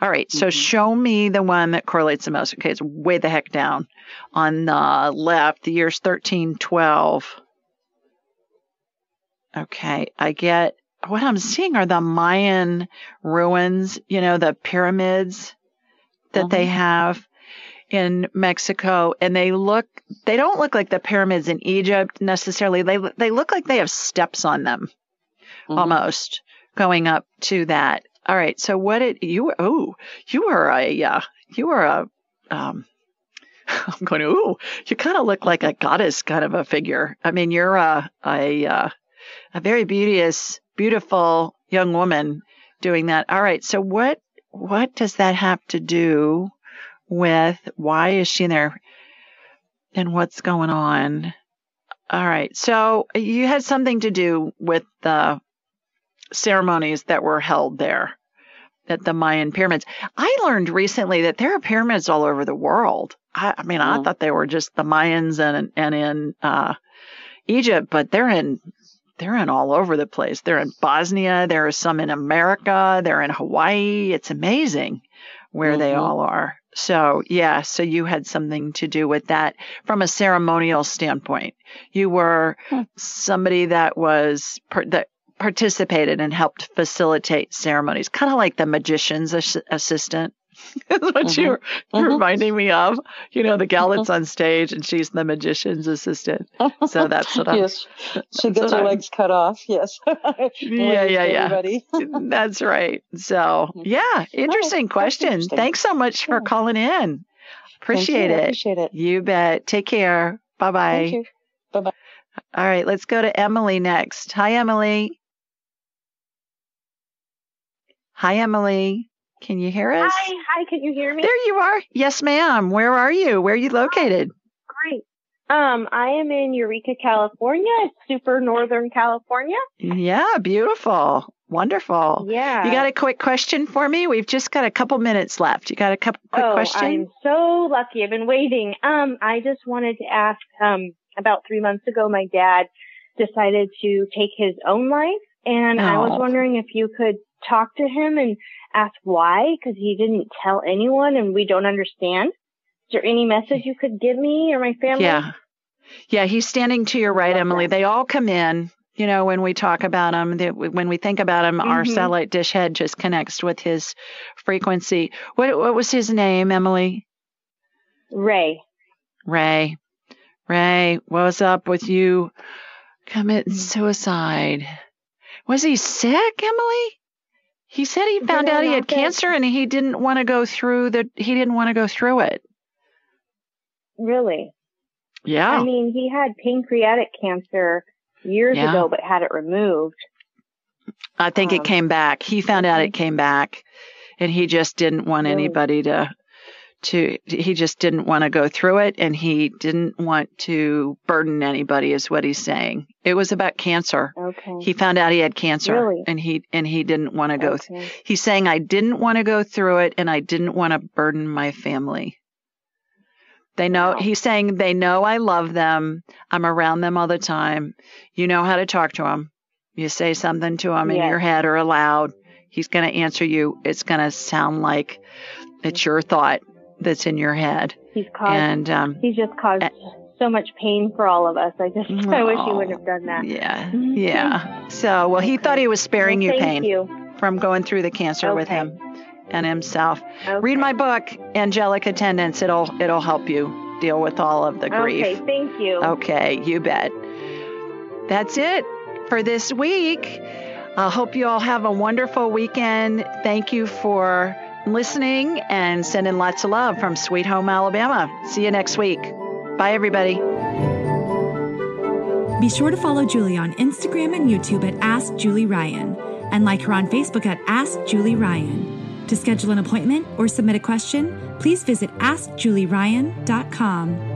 All right, so mm-hmm. show me the one that correlates the most. Okay, it's way the heck down. On the left, the year's 1312. Okay, I get what I'm seeing are the Mayan ruins, you know, the pyramids that uh-huh. they have in Mexico and they look they don't look like the pyramids in Egypt necessarily. They they look like they have steps on them. Mm-hmm. Almost going up to that. All right. So what did you? Oh, you are a uh, you are a. Um, I'm going. To ooh, you kind of look like a goddess kind of a figure. I mean, you're a a uh, a very beauteous, beautiful young woman doing that. All right. So what what does that have to do with why is she in there and what's going on? All right. So you had something to do with the ceremonies that were held there at the Mayan pyramids. I learned recently that there are pyramids all over the world. I, I mean, mm-hmm. I thought they were just the Mayans and and in uh, Egypt, but they're in they're in all over the place. They're in Bosnia. There are some in America. They're in Hawaii. It's amazing where mm-hmm. they all are. So yeah, so you had something to do with that from a ceremonial standpoint. You were hmm. somebody that was per, that participated and helped facilitate ceremonies, kind of like the magician's ass- assistant. That's what mm-hmm. you're, you're mm-hmm. reminding me of. You know, the gal that's mm-hmm. on stage and she's the magician's assistant. So that's what I'm. yes, she gets her I'm, legs cut off. Yes. yeah, yeah, yeah. that's right. So, mm-hmm. yeah, interesting oh, question. Interesting. Thanks so much for calling in. Appreciate it. Appreciate it. You bet. Take care. Bye bye. Bye bye. All right, let's go to Emily next. Hi, Emily. Hi, Emily. Can you hear us? Hi, hi. Can you hear me? There you are. Yes, ma'am. Where are you? Where are you located? Oh, great. Um, I am in Eureka, California, It's super northern California. Yeah, beautiful. Wonderful. Yeah. You got a quick question for me? We've just got a couple minutes left. You got a couple quick questions. oh, question? I'm so lucky. I've been waiting. Um, I just wanted to ask, um, about three months ago, my dad decided to take his own life. And oh. I was wondering if you could talk to him and ask why, because he didn't tell anyone and we don't understand. Is there any message you could give me or my family? Yeah. Yeah, he's standing to your right, Emily. They all come in. You know, when we talk about him, they, when we think about him, mm-hmm. our satellite dish head just connects with his frequency. What what was his name, Emily? Ray. Ray. Ray, what's up with you committing mm. suicide? Was he sick, Emily? He said he found out he had cancer and he didn't want to go through the he didn't want to go through it. Really? Yeah. I mean, he had pancreatic cancer years yeah. ago but had it removed. I think um, it came back. He found out it came back and he just didn't want really? anybody to to he just didn't want to go through it and he didn't want to burden anybody is what he's saying. It was about cancer. Okay. He found out he had cancer really? and he and he didn't want to go okay. th- he's saying i didn't want to go through it and i didn't want to burden my family. They know wow. he's saying they know i love them. I'm around them all the time. You know how to talk to them you say something to him yes. in your head or aloud. He's going to answer you. It's going to sound like it's your thought that's in your head. He's caused. And um, he's just caused so much pain for all of us. I just I wish he wouldn't have done that. Yeah, yeah. So, well, he thought he was sparing Well, you pain you. from going through the cancer with him and himself. Read my book, Angelic Attendants. It'll it'll help you deal with all of the grief. Okay, thank you. Okay, you bet. That's it for this week. I hope you all have a wonderful weekend. Thank you for listening and sending lots of love from Sweet Home, Alabama. See you next week. Bye, everybody. Be sure to follow Julie on Instagram and YouTube at Ask Julie Ryan and like her on Facebook at Ask Julie Ryan. To schedule an appointment or submit a question, please visit AskJulieRyan.com.